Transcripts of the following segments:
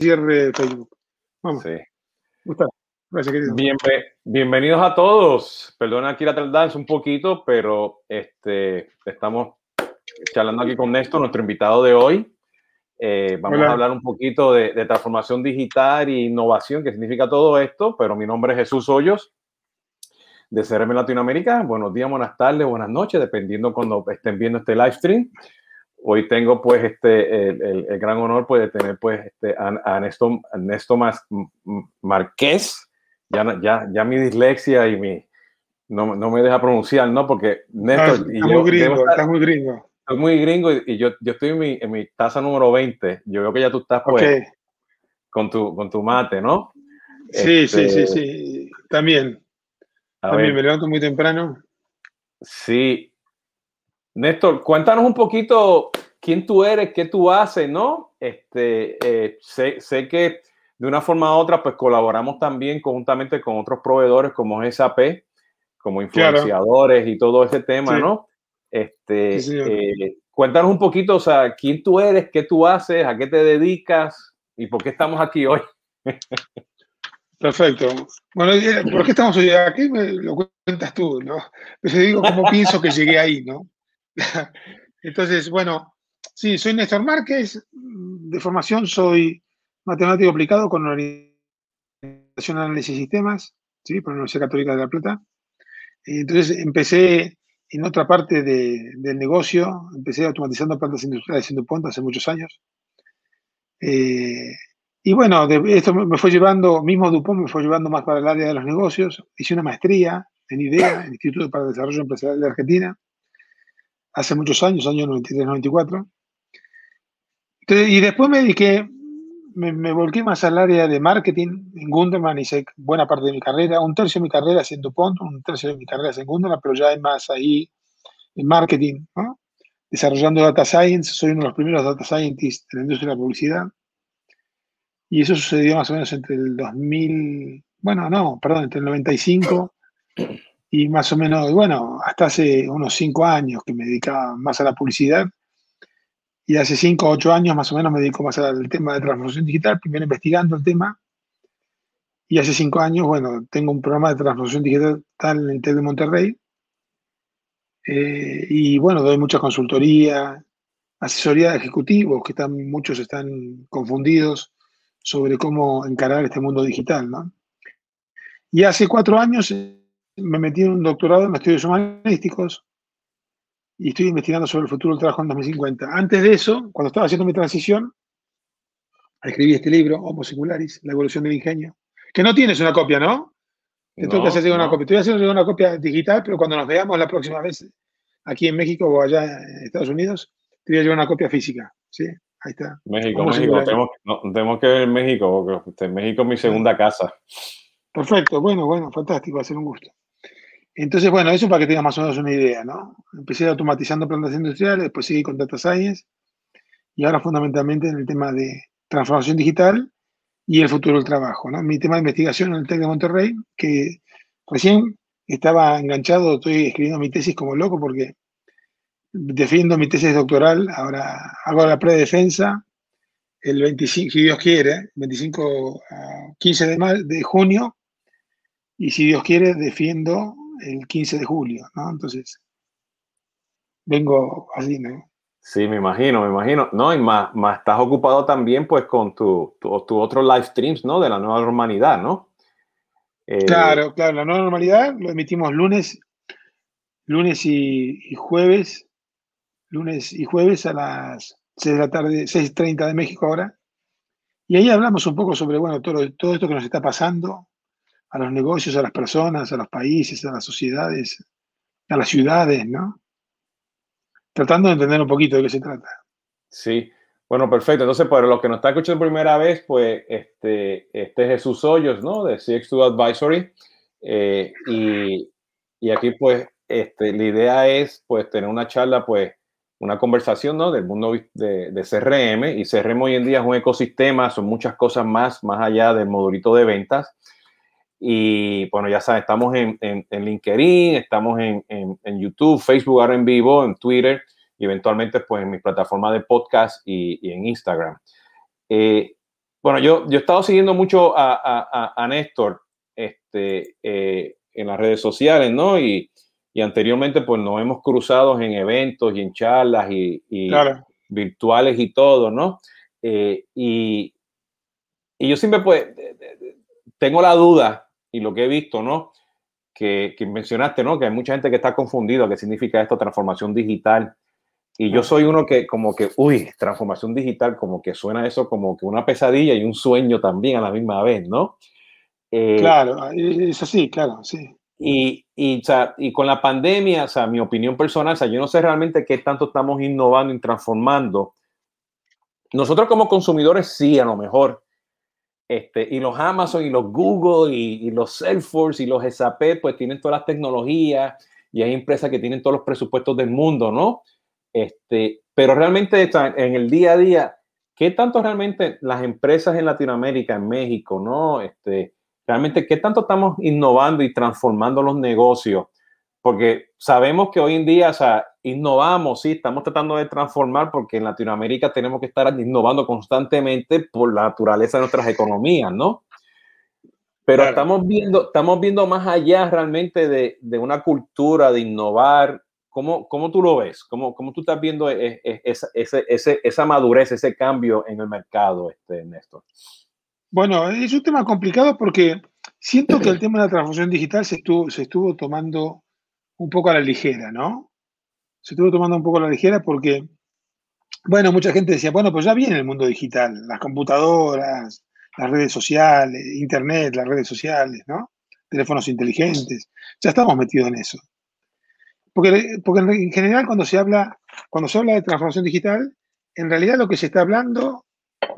cierre Facebook. Vamos. Sí. Gracias, querido. bienvenidos a todos. Perdona aquí la tardanza un poquito, pero este, estamos charlando aquí con Néstor, nuestro invitado de hoy. Eh, vamos a hablar un poquito de, de, transformación digital e innovación, que significa todo esto, pero mi nombre es Jesús Hoyos de CRM Latinoamérica. Buenos días, buenas tardes, buenas noches, dependiendo cuando estén viendo este live stream. Hoy tengo pues este, el, el, gran honor pues, de tener pues este, a, a Néstor, Néstor Marqués. Ya, ya, ya mi dislexia y mi, no, no, me deja pronunciar, ¿no? Porque Néstor... Está, muy gringo, está muy gringo. Estoy muy gringo y, yo, yo estoy en mi, en mi, taza número 20. Yo veo que ya tú estás pues con, tu, con tu mate, ¿no? Sí, sí, sí, este, sí. También. También me levanto muy temprano. Sí. Néstor, cuéntanos un poquito quién tú eres, qué tú haces, ¿no? Este, eh, sé, sé, que de una forma u otra, pues colaboramos también conjuntamente con otros proveedores como SAP, como influenciadores y todo ese tema, ¿no? Este, eh, cuéntanos un poquito, o sea, quién tú eres, qué tú haces, a qué te dedicas y por qué estamos aquí hoy. Perfecto. Bueno, eh, ¿por qué estamos hoy aquí? Me lo cuentas tú, ¿no? Yo digo cómo pienso que llegué ahí, ¿no? Entonces, bueno, sí, soy Néstor Márquez, de formación soy matemático aplicado con orientación en análisis de sistemas, ¿sí? por la Universidad Católica de La Plata. Entonces empecé en otra parte de, del negocio, empecé automatizando plantas industriales haciendo punto hace muchos años. Eh, y bueno, esto me fue llevando, mismo Dupont me fue llevando más para el área de los negocios. Hice una maestría en IDEA, el Instituto para el Desarrollo Empresarial de Argentina, hace muchos años, años 93-94. Y después me dediqué, me, me, volqué más al área de marketing en Gunderman, hice buena parte de mi carrera, un tercio de mi carrera en Dupont, un tercio de mi carrera en Gunderman, pero ya es más ahí en marketing, ¿no? desarrollando data science, soy uno de los primeros data scientists en la industria de la publicidad. Y eso sucedió más o menos entre el 2000, bueno, no, perdón, entre el 95 y más o menos, bueno, hasta hace unos cinco años que me dedicaba más a la publicidad. Y hace cinco o ocho años más o menos me dedico más al tema de transformación digital, primero investigando el tema. Y hace cinco años, bueno, tengo un programa de transformación digital en TED de Monterrey. Eh, y bueno, doy mucha consultoría, asesoría de ejecutivos, que están, muchos están confundidos sobre cómo encarar este mundo digital. ¿no? Y hace cuatro años me metí en un doctorado en estudios humanísticos y estoy investigando sobre el futuro del trabajo en 2050. Antes de eso, cuando estaba haciendo mi transición, escribí este libro, Homo Singularis, La evolución del ingenio, que no tienes una copia, ¿no? Te no, hacer una copia. A hacer una copia digital, pero cuando nos veamos la próxima vez aquí en México o allá en Estados Unidos, te voy a llevar una copia física, ¿sí? Ahí está. México, México. Tenemos, que ver México, porque México es mi segunda casa. Perfecto, bueno, bueno, fantástico, va a ser un gusto. Entonces, bueno, eso para que tengas más o menos una idea, ¿no? Empecé automatizando plantas industriales, después seguí con Data Science y ahora fundamentalmente en el tema de transformación digital y el futuro del trabajo, ¿no? Mi tema de investigación en el TEC de Monterrey, que recién estaba enganchado, estoy escribiendo mi tesis como loco porque defiendo mi tesis doctoral, ahora hago la predefensa el 25, si Dios quiere, 25 a 15 de, de junio, y si Dios quiere, defiendo el 15 de julio, ¿no? Entonces, vengo así, ¿no? Sí, me imagino, me imagino. No, y más, más estás ocupado también, pues, con tu, tu, tu otro live streams, ¿no? De la nueva normalidad, ¿no? Eh, claro, claro, la nueva normalidad lo emitimos lunes, lunes y, y jueves lunes y jueves a las 6 de la tarde, 6.30 de México ahora. Y ahí hablamos un poco sobre, bueno, todo, todo esto que nos está pasando a los negocios, a las personas, a los países, a las sociedades, a las ciudades, ¿no? Tratando de entender un poquito de qué se trata. Sí, bueno, perfecto. Entonces, para los que nos están escuchando primera vez, pues este, este es Jesús Hoyos, ¿no? De CX2 Advisory. Eh, y, y, aquí, pues, este, la idea es, pues, tener una charla, pues, una conversación ¿no? del mundo de, de, CRM y CRM hoy en día es un ecosistema, son muchas cosas más, más allá del modulito de ventas. Y bueno, ya saben, estamos en, en, en LinkedIn, estamos en, en, YouTube, Facebook ahora en vivo, en Twitter y eventualmente pues en mi plataforma de podcast y, y en Instagram. Eh, Bueno, yo, yo he estado siguiendo mucho a, Néstor este, eh, en las redes sociales, ¿no? Y, anteriormente, pues nos hemos cruzado en eventos y en charlas y, virtuales y todo, ¿no? Eh, y, y yo siempre, pues, tengo la duda y lo que he visto, ¿no? Que, que mencionaste, ¿no? Que hay mucha gente que está confundida qué significa esto, transformación digital. Y yo soy uno que como que, uy, transformación digital, como que suena eso como que una pesadilla y un sueño también a la misma vez, ¿no? Eh, claro, es así, claro, sí. Y, y, o sea, y, con la pandemia, o sea, mi opinión personal, o sea, yo no sé realmente qué tanto estamos innovando y transformando. Nosotros como consumidores sí, a lo mejor. Este, y los Amazon y los Google y, los Salesforce y los SAP, pues tienen todas las tecnologías y hay empresas que tienen todos los presupuestos del mundo, ¿no? Este, pero realmente en el día a día, ¿qué tanto realmente las empresas en Latinoamérica, en México, ¿no? Este, realmente, ¿qué tanto estamos innovando y transformando los negocios? Porque sabemos que hoy en día, o sea, innovamos, sí, estamos tratando de transformar porque en Latinoamérica tenemos que estar innovando constantemente por la naturaleza de nuestras economías, ¿no? Pero estamos, viendo, estamos viendo más allá realmente de, de, una cultura de innovar ¿Cómo, ¿Cómo, tú lo ves? ¿Cómo, cómo tú estás viendo e, e, esa, esa, esa, madurez, ese cambio en el mercado, este, Néstor? Bueno, es un tema complicado porque siento que el tema de la transformación digital se estuvo, se estuvo tomando un poco a la ligera, ¿no? Se estuvo tomando un poco a la ligera porque, bueno, mucha gente decía, bueno, pues ya viene el mundo digital, las computadoras, las redes sociales, Internet, las redes sociales, ¿no? Teléfonos inteligentes, ya estamos metidos en eso. Porque, porque en general cuando se, habla, cuando se habla de transformación digital, en realidad lo que se está hablando,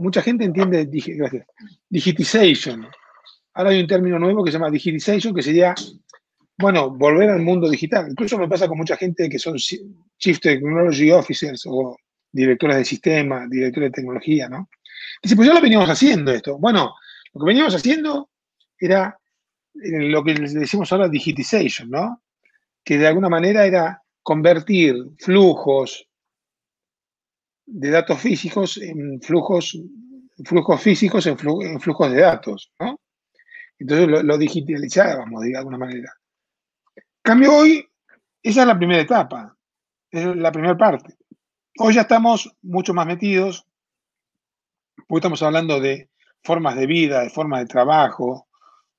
mucha gente entiende gracias, digitization. Ahora hay un término nuevo que se llama digitization, que sería, bueno, volver al mundo digital. Incluso me pasa con mucha gente que son Chief Technology Officers o directores de sistema, directores de tecnología, ¿no? Dice, pues ya lo veníamos haciendo esto. Bueno, lo que veníamos haciendo era eh, lo que decimos ahora digitization, ¿no? que de alguna manera era convertir flujos de datos físicos en flujos, flujos físicos en, flujos de datos, ¿no? Entonces lo, digitalizábamos de alguna manera. Cambio hoy, esa es la primera etapa, es la primera parte. Hoy ya estamos mucho más metidos, hoy estamos hablando de formas de vida, de formas de trabajo,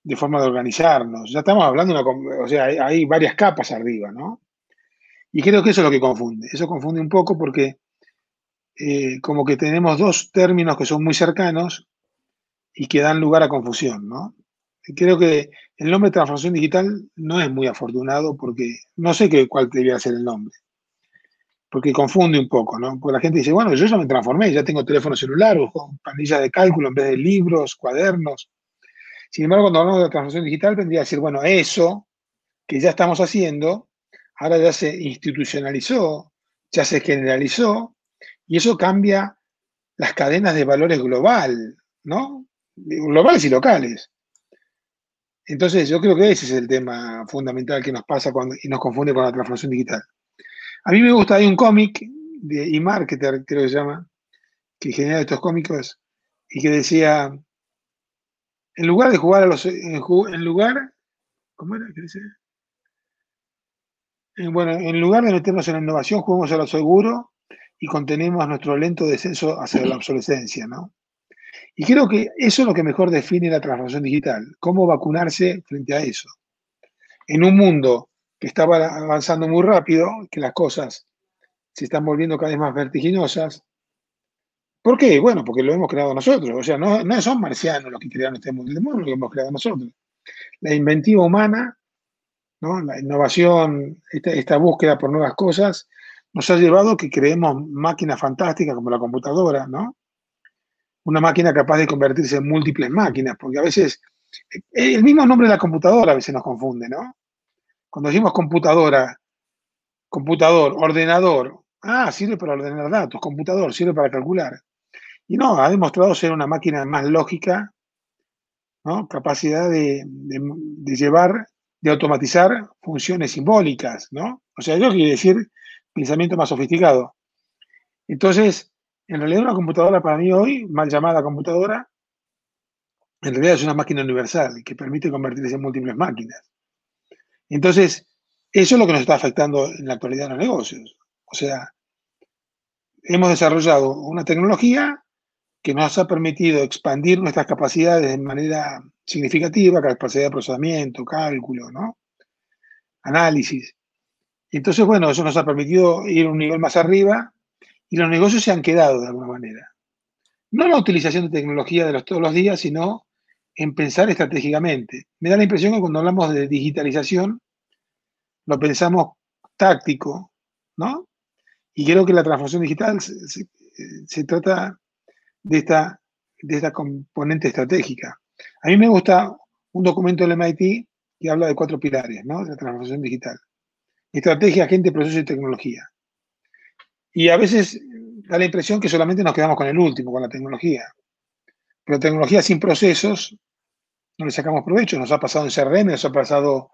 de forma de organizarnos. Ya estamos hablando, o sea, hay, varias capas arriba, ¿no? Y creo que eso es lo que confunde. Eso confunde un poco porque eh, como que tenemos dos términos que son muy cercanos y que dan lugar a confusión, ¿no? Creo que el nombre de transformación digital no es muy afortunado porque no sé qué, cuál debería ser el nombre. Porque confunde un poco, ¿no? Porque la gente dice, bueno, yo ya me transformé, ya tengo teléfono celular, o con de cálculo en vez de libros, cuadernos. Sin embargo, cuando hablamos de transformación digital, vendría a decir, bueno, eso que ya estamos haciendo, ahora ya se institucionalizó, ya se generalizó, y eso cambia las cadenas de valores global, ¿no? Globales y locales. Entonces, yo creo que ese es el tema fundamental que nos pasa cuando, y nos confunde con la transformación digital. A mí me gusta, hay un cómic de eMarketer, creo que se llama, que genera estos cómicos, y que decía, en lugar de jugar a los. En, lugar. ¿Cómo era? ¿Qué dice? bueno, en lugar de meternos en la innovación, jugamos a lo seguro y contenemos nuestro lento descenso hacia la obsolescencia, ¿no? Y creo que eso es lo que mejor define la transformación digital, cómo vacunarse frente a eso. En un mundo que estaba avanzando muy rápido, que las cosas se están volviendo cada vez más vertiginosas, ¿Por qué? Bueno, porque lo hemos creado nosotros. O sea, no, son marcianos los que crearon este mundo, lo hemos creado nosotros. La inventiva humana, ¿no? la innovación, esta, búsqueda por nuevas cosas, nos ha llevado a que creemos máquinas fantásticas como la computadora, ¿no? Una máquina capaz de convertirse en múltiples máquinas, porque a veces el mismo nombre de la computadora a veces nos confunde, ¿no? Cuando decimos computadora, computador, ordenador, ah, sirve para ordenar datos, computador, sirve para calcular. Y no, ha demostrado ser una máquina más lógica, ¿no? capacidad de, llevar, de automatizar funciones simbólicas, ¿no? O sea, yo quiero decir pensamiento más sofisticado. Entonces, en realidad una computadora para mí hoy, mal llamada computadora, en realidad es una máquina universal que permite convertirse en múltiples máquinas. Entonces, eso es lo que nos está afectando en la actualidad en los negocios. O sea, hemos desarrollado una tecnología que nos ha permitido expandir nuestras capacidades de manera significativa, capacidad de procesamiento, cálculo, ¿no? análisis. Entonces, bueno, eso nos ha permitido ir un nivel más arriba y los negocios se han quedado de alguna manera. No la utilización de tecnología de los, todos los días, sino en pensar estratégicamente. Me da la impresión que cuando hablamos de digitalización, lo pensamos táctico, ¿no? Y creo que la transformación digital se, trata de esta, de esta componente estratégica. A mí me gusta un documento del MIT que habla de cuatro pilares, ¿no? De la transformación digital. Estrategia, gente, proceso y tecnología. Y a veces da la impresión que solamente nos quedamos con el último, con la tecnología. Pero tecnología sin procesos no le sacamos provecho. Nos ha pasado en CRM, nos ha pasado.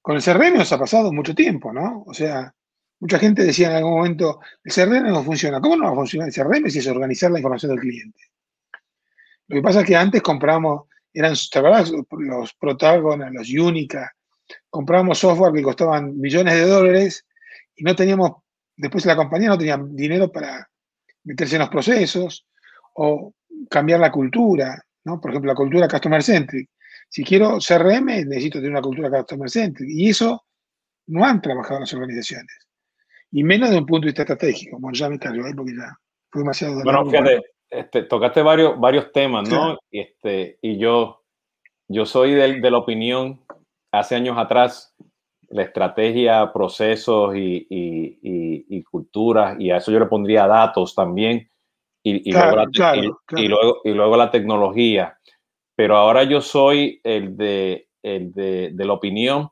Con el CRM nos ha pasado mucho tiempo, ¿no? O sea, mucha gente decía en algún momento: el CRM no funciona. ¿Cómo no va a funcionar el CRM si es organizar la información del cliente? Lo que pasa es que antes compramos, eran, Los Protagonas, los Unica, comprábamos software que costaban millones de dólares y no teníamos, después la compañía no tenía dinero para meterse en los procesos o cambiar la cultura, ¿no? Por ejemplo, la cultura customer centric. Si quiero CRM, necesito tener una cultura customer centric. Y eso no han trabajado las organizaciones. Y menos de un punto de vista estratégico. Bueno, ya me cargo ahí porque ya fue demasiado. Bueno, fíjate, este, tocaste varios, varios temas, ¿no? Y, este, y yo, yo soy de, de, la opinión, hace años atrás, la estrategia, procesos y, y, y, culturas, y a eso yo le pondría datos también, y, luego la, y, luego, y luego la tecnología. Pero ahora yo soy el de, el de, de la opinión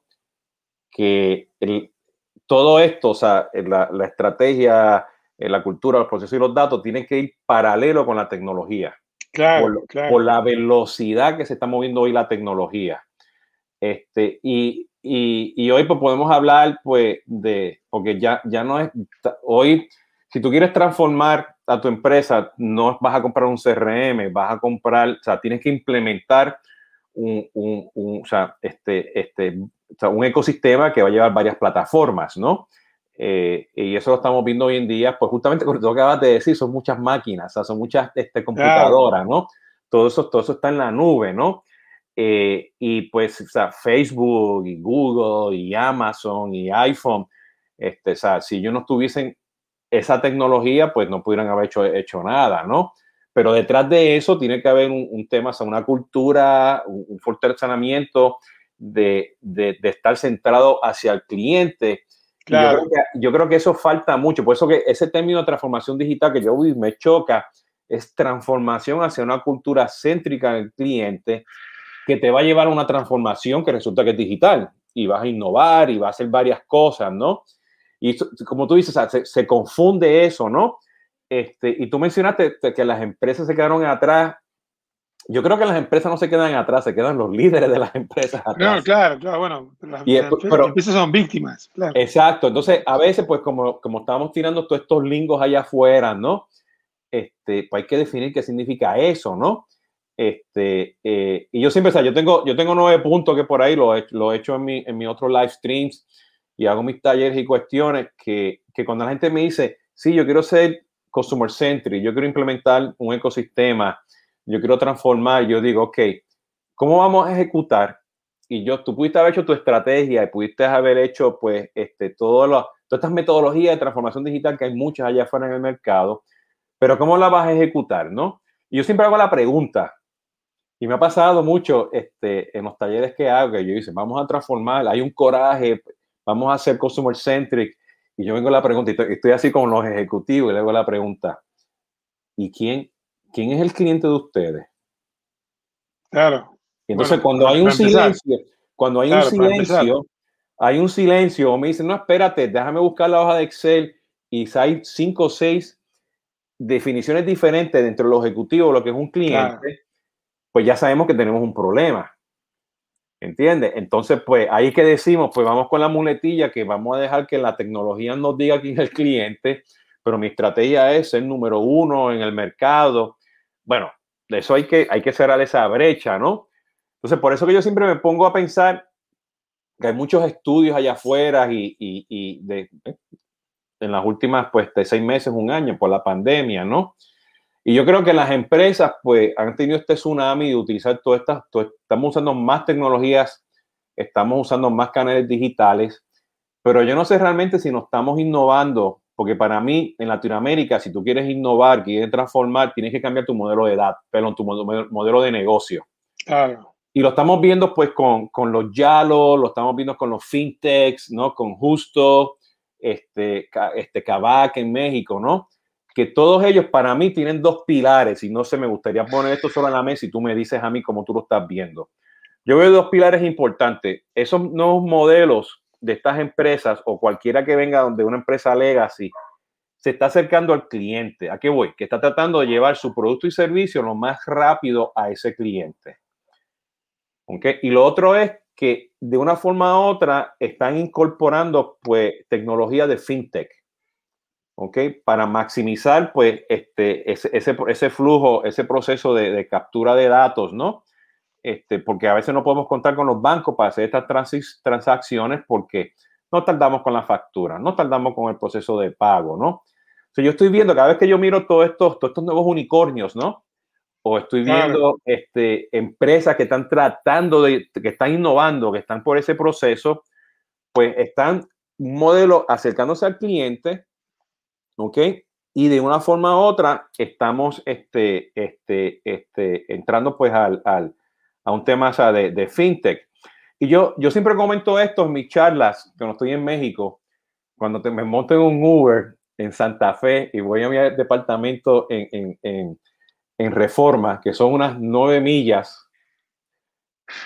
que el, todo esto, o sea, la, la estrategia, la cultura, los procesos y los datos tienen que ir paralelo con la tecnología. Claro, por, claro. por la velocidad que se está moviendo hoy la tecnología. Este, y, y, y, hoy pues podemos hablar pues de, porque ya, ya no es, hoy, si tú quieres transformar a tu empresa, no vas a comprar un CRM, vas a comprar, o sea, tienes que implementar un, un, un o sea, este, este, o sea, un ecosistema que va a llevar varias plataformas, ¿no? Eh, y eso lo estamos viendo hoy en día, pues justamente con lo que acabas de decir, son muchas máquinas, o sea, son muchas este, computadoras. ¿no? Todo eso, todo eso está en la nube, ¿no? Eh, y pues, o sea, Facebook y Google y Amazon y iPhone, este, o sea, si ellos no tuviesen esa tecnología, pues no pudieran haber hecho, hecho nada, ¿no? Pero detrás de eso tiene que haber un, un tema, o sea, una cultura, un, un fortalecimiento de, de, de estar centrado hacia el cliente, Claro. Yo, creo que, yo creo que eso falta mucho. Por eso que ese término de transformación digital que yo me choca es transformación hacia una cultura céntrica del cliente que te va a llevar a una transformación que resulta que es digital y vas a innovar y vas a hacer varias cosas, ¿no? Y como tú dices, se, se confunde eso, ¿no? Este, y tú mencionaste que las empresas se quedaron atrás yo creo que las empresas no se quedan atrás, se quedan los líderes de las empresas atrás. No, claro, claro, bueno, las, y, las pero, empresas son víctimas. Claro. Exacto, entonces a veces, pues como, como estábamos tirando todos estos lingos allá afuera, ¿no? Este, pues hay que definir qué significa eso, ¿no? Este, eh, y yo siempre, o sea, yo tengo, yo tengo nueve puntos que por ahí lo he, lo he hecho en mi, en mi otro live streams y hago mis talleres y cuestiones que, que cuando la gente me dice, sí, yo quiero ser customer centric, yo quiero implementar un ecosistema, yo quiero transformar, yo digo, ok, ¿cómo vamos a ejecutar? Y yo, tú pudiste haber hecho tu estrategia y pudiste haber hecho, pues, este, todo lo, todas estas metodologías de transformación digital que hay muchas allá afuera en el mercado, pero ¿cómo la vas a ejecutar, no? Y yo siempre hago la pregunta, y me ha pasado mucho este, en los talleres que hago, que yo dice, vamos a transformar, hay un coraje, vamos a hacer customer centric, y yo vengo a la pregunta, y estoy así con los ejecutivos, y le hago la pregunta, ¿y quién, ¿quién es el cliente de ustedes? Claro. Y entonces, bueno, cuando hay un silencio, cuando hay un silencio, hay un silencio, o me dicen, no, espérate, déjame buscar la hoja de Excel y hay cinco o seis definiciones diferentes dentro de los ejecutivos, lo que es un cliente, claro. Pues ya sabemos que tenemos un problema. ¿Entiendes? Entonces, pues ahí que decimos, pues vamos con la muletilla que vamos a dejar que la tecnología nos diga quién es el cliente, pero mi estrategia es ser número uno en el mercado, bueno, de eso hay que, hay que cerrar esa brecha, ¿no? Entonces, por eso que yo siempre me pongo a pensar que hay muchos estudios allá afuera y, y, de, eh, en las últimas, pues, de seis meses, un año, por la pandemia, ¿no? Y yo creo que las empresas, pues, han tenido este tsunami de utilizar todas estas, estamos usando más tecnologías, estamos usando más canales digitales, pero yo no sé realmente si nos estamos innovando, porque para mí, en Latinoamérica, si tú quieres innovar, quieres transformar, tienes que cambiar tu modelo de edad, pero tu modelo de negocio. Claro. Y lo estamos viendo pues con, con los Yalo, lo estamos viendo con los fintechs, ¿no? Con Justo, este, este Kavak en México, ¿no? Que todos ellos para mí tienen dos pilares y no sé, me gustaría poner esto sobre la mesa y tú me dices a mí cómo tú lo estás viendo. Yo veo dos pilares importantes. Esos nuevos modelos de estas empresas o cualquiera que venga de una empresa legacy se está acercando al cliente. ¿A qué voy? Que está tratando de llevar su producto y servicio lo más rápido a ese cliente. Y lo otro es que de una forma u otra están incorporando pues tecnología de fintech, ¿ok? Para maximizar pues este, ese, ese, flujo, ese proceso de, captura de datos, ¿no? Este, porque a veces no podemos contar con los bancos para hacer estas transacciones porque no tardamos con la factura, no tardamos con el proceso de pago, ¿no? O yo estoy viendo cada vez que yo miro todos estos, todos estos nuevos unicornios, ¿no? o estoy viendo este, empresas que están tratando de, que están innovando, que están por ese proceso, pues están un modelo acercándose al cliente, ¿ok? Y de una forma u otra estamos este, este, este, entrando pues al, al, a un tema de, de, fintech. Y yo, yo siempre comento esto en mis charlas, cuando estoy en México, cuando te, me monto en un Uber en Santa Fe y voy a mi departamento en, en, en en reforma, que son unas nueve millas.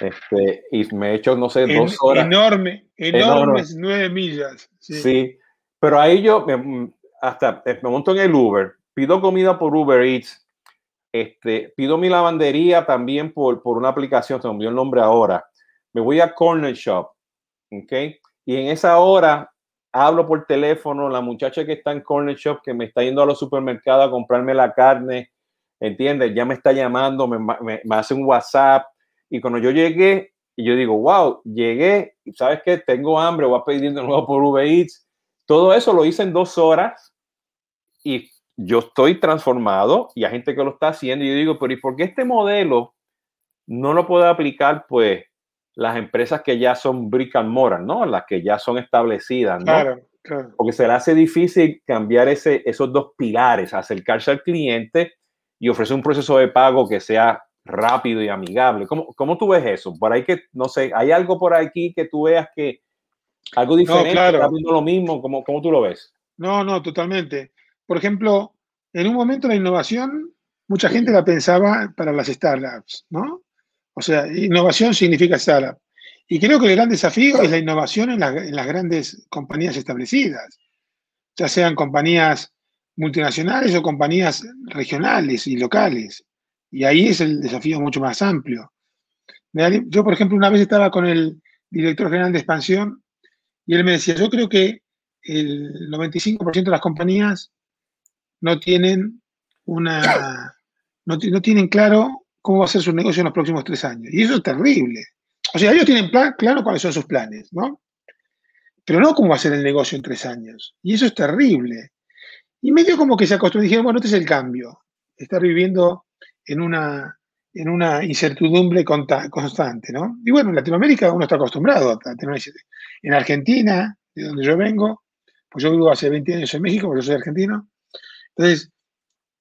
Este, y me he hecho, no sé, dos horas. Enorme, enormes nueve millas. Sí. pero ahí yo hasta me monto en el Uber, pido comida por Uber Eats, este, pido mi lavandería también por, por una aplicación, se me olvidó el nombre ahora. Me voy a Corner Shop, ¿ok? Y en esa hora hablo por teléfono, la muchacha que está en Corner Shop, que me está yendo a los supermercados a comprarme la carne, ¿entiendes? Ya me está llamando, me, me, hace un WhatsApp y cuando yo llegué, yo digo, wow, llegué, ¿sabes qué? Tengo hambre, voy a pedir de nuevo por Uber Eats. Todo eso lo hice en dos horas y yo estoy transformado y hay gente que lo está haciendo y yo digo, pero ¿y por qué este modelo no lo puede aplicar pues las empresas que ya son brick and mortar, ¿no? Las que ya son establecidas, ¿no? Claro, claro. Porque se le hace difícil cambiar ese, esos dos pilares, acercarse al cliente y ofrecer un proceso de pago que sea rápido y amigable. ¿Cómo, cómo tú ves eso? Por ahí que, no sé, ¿hay algo por aquí que tú veas que algo diferente, no, está viendo lo mismo? ¿Cómo, ¿Cómo tú lo ves? No, no, totalmente. Por ejemplo, en un momento la innovación, mucha gente la pensaba para las startups, ¿no? O sea, innovación significa startup. Y creo que el gran desafío es la innovación en, en las grandes compañías establecidas, ya sean compañías multinacionales o compañías regionales y locales. Y ahí es el desafío mucho más amplio. Yo, por ejemplo, una vez estaba con el director general de expansión y él me decía, yo creo que el 95% de las compañías no tienen una, no, tienen claro cómo va a ser su negocio en los próximos tres años. Y eso es terrible. O sea, ellos tienen claro cuáles son sus planes, ¿no? Pero no cómo va a ser el negocio en tres años. Y eso es terrible. Y medio como que se acostumbró, dijeron, bueno, este es el cambio. Estar viviendo en una, en una incertidumbre constante, ¿no? Y bueno, en Latinoamérica uno está acostumbrado a tener En Argentina, de donde yo vengo, pues yo vivo hace 20 años en México, porque yo soy argentino. Entonces,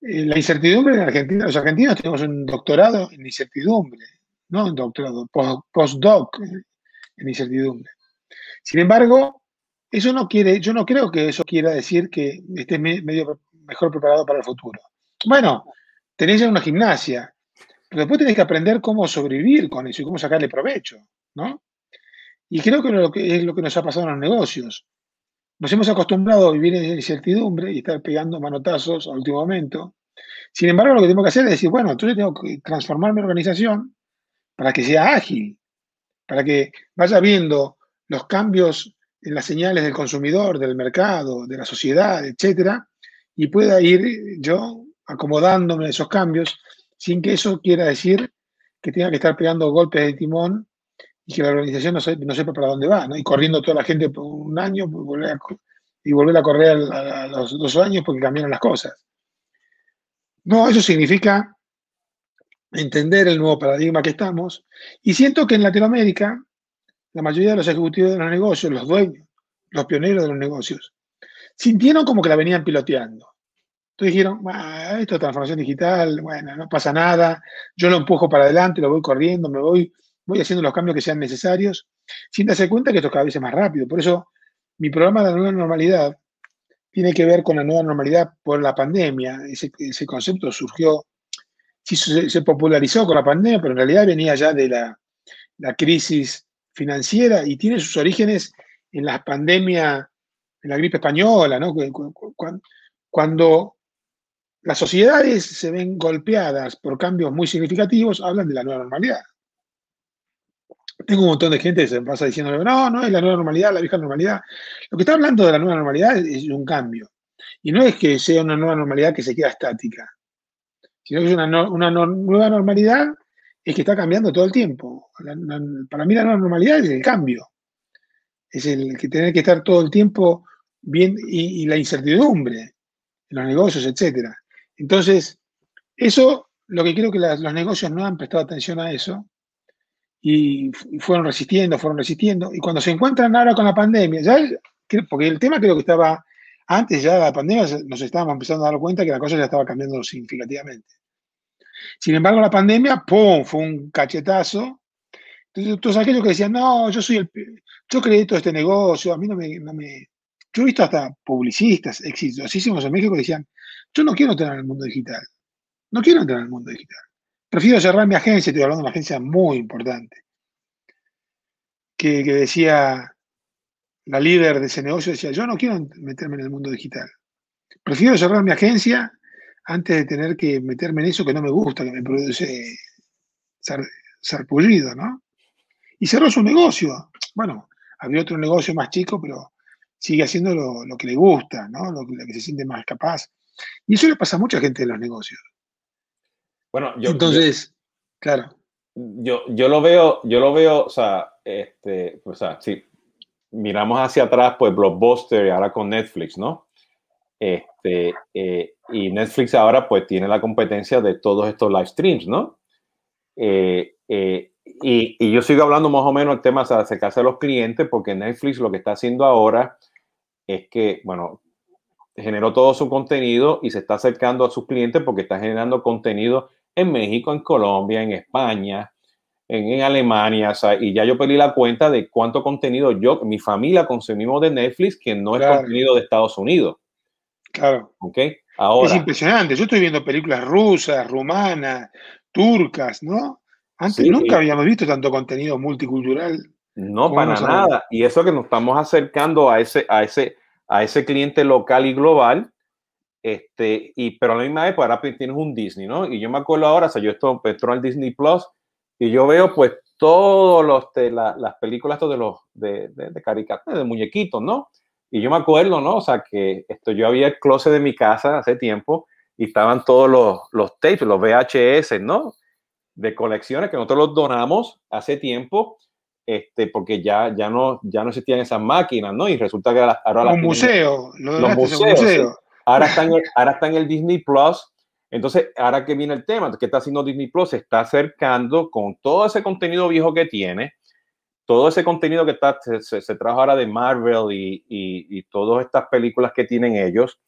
eh, la incertidumbre en Argentina, los argentinos tenemos un doctorado en incertidumbre, no un doctorado, postdoc en incertidumbre. Sin embargo, eso no quiere, yo no creo que eso quiera decir que estés medio mejor preparado para el futuro. Bueno, tenés ya una gimnasia, pero después tenés que aprender cómo sobrevivir con eso y cómo sacarle provecho, ¿no? Y creo que, es lo que nos ha pasado en los negocios. Nos hemos acostumbrado a vivir en incertidumbre y estar pegando manotazos al último momento. Sin embargo, lo que tengo que hacer es decir, bueno, entonces tengo que transformar mi organización para que sea ágil, para que vaya viendo los cambios en las señales del consumidor, del mercado, de la sociedad, etcétera, y pueda ir yo acomodándome a esos cambios sin que eso quiera decir que tenga que estar pegando golpes de timón y que la organización no, sepa para dónde va, ¿no? y corriendo toda la gente por un año y volver a correr a, los dos años porque cambiaron las cosas. No, eso significa entender el nuevo paradigma que estamos y siento que en Latinoamérica la mayoría de los ejecutivos de los negocios, los dueños, los pioneros de los negocios, sintieron como que la venían piloteando. Entonces dijeron, esto es transformación digital, bueno, no pasa nada, yo lo empujo para adelante, lo voy corriendo, me voy, voy haciendo los cambios que sean necesarios, sin darse cuenta que esto cada vez es más rápido. Por eso mi programa de la nueva normalidad tiene que ver con la nueva normalidad por la pandemia. Ese, concepto surgió, sí, se, popularizó con la pandemia, pero en realidad venía ya de la, la crisis financiera y tiene sus orígenes en la pandemia, en la gripe española, ¿no? Cuando las sociedades se ven golpeadas por cambios muy significativos, hablan de la nueva normalidad. Tengo un montón de gente que se pasa diciendo, no, no es la nueva normalidad, la vieja normalidad. Lo que está hablando de la nueva normalidad es un cambio. Y no es que sea una nueva normalidad que se queda estática, sino que es una, nueva normalidad es que está cambiando todo el tiempo. para mí la nueva normalidad es el cambio. Es el que tener que estar todo el tiempo bien y, la incertidumbre en los negocios, etc. Entonces, eso, lo que creo que los negocios no han prestado atención a eso y fueron resistiendo, fueron resistiendo. Y cuando se encuentran ahora con la pandemia, ya, porque el tema creo que estaba, antes ya de la pandemia nos estábamos empezando a dar cuenta que la cosa ya estaba cambiando significativamente. Sin embargo, la pandemia, ¡pum!, fue un cachetazo. Entonces, todos aquellos que decían, no, yo soy el, yo creé todo este negocio, a mí no me. Yo he visto hasta publicistas exitosísimos en México que decían, yo no quiero entrar en el mundo digital. No quiero entrar en el mundo digital. Prefiero cerrar mi agencia, estoy hablando de una agencia muy importante, que, decía, la líder de ese negocio decía, yo no quiero meterme en el mundo digital. Prefiero cerrar mi agencia antes de tener que meterme en eso que no me gusta, que me produce pullido, ¿no? Y cerró su negocio. Bueno, había otro negocio más chico, pero sigue haciendo lo, que le gusta, ¿no? Lo, que se siente más capaz. Y eso le pasa a mucha gente en los negocios. Bueno, yo. Entonces, claro. Yo, yo lo veo, yo lo veo, o sea, este, o sea, si miramos hacia atrás, pues Blockbuster y ahora con Netflix, ¿no? Este, eh, y Netflix ahora pues tiene la competencia de todos estos live streams, ¿no? Eh, eh, y, y, yo sigo hablando más o menos el tema de acercarse a los clientes porque Netflix lo que está haciendo ahora es que, bueno, generó todo su contenido y se está acercando a sus clientes porque está generando contenido en México, en Colombia, en España, en, Alemania, o sea, y ya yo perdí la cuenta de cuánto contenido yo, mi familia consumimos de Netflix que no es contenido de Estados Unidos. Claro. ¿Ok? Ahora, es impresionante. Yo estoy viendo películas rusas, rumanas, turcas, ¿no? Antes nunca habíamos visto tanto contenido multicultural. No, para nada. Y eso que nos estamos acercando a ese, a ese, a ese cliente local y global. Este, y, pero a la misma vez, pues ahora tienes un Disney, ¿no? Y yo me acuerdo ahora, o sea, yo estoy en el Disney Plus y yo veo pues todos los, las películas de los de, de, de caricaturas, de muñequitos, ¿no? Y yo me acuerdo, ¿no? O sea, que esto, yo había el closet de mi casa hace tiempo y estaban todos los, los tapes, los VHS, ¿no? De colecciones que nosotros los donamos hace tiempo, este, porque ya, ya, no, ya no existían esas máquinas, ¿no? Y resulta que ahora... Los museos, los museos. Ahora, está en el, ahora en el Disney Plus. Entonces, ahora que viene el tema, ¿qué está haciendo Disney Plus? Se está acercando con todo ese contenido viejo que tiene, todo ese contenido que está, se, se, trajo ahora de Marvel y, y, todas estas películas que tienen ellos,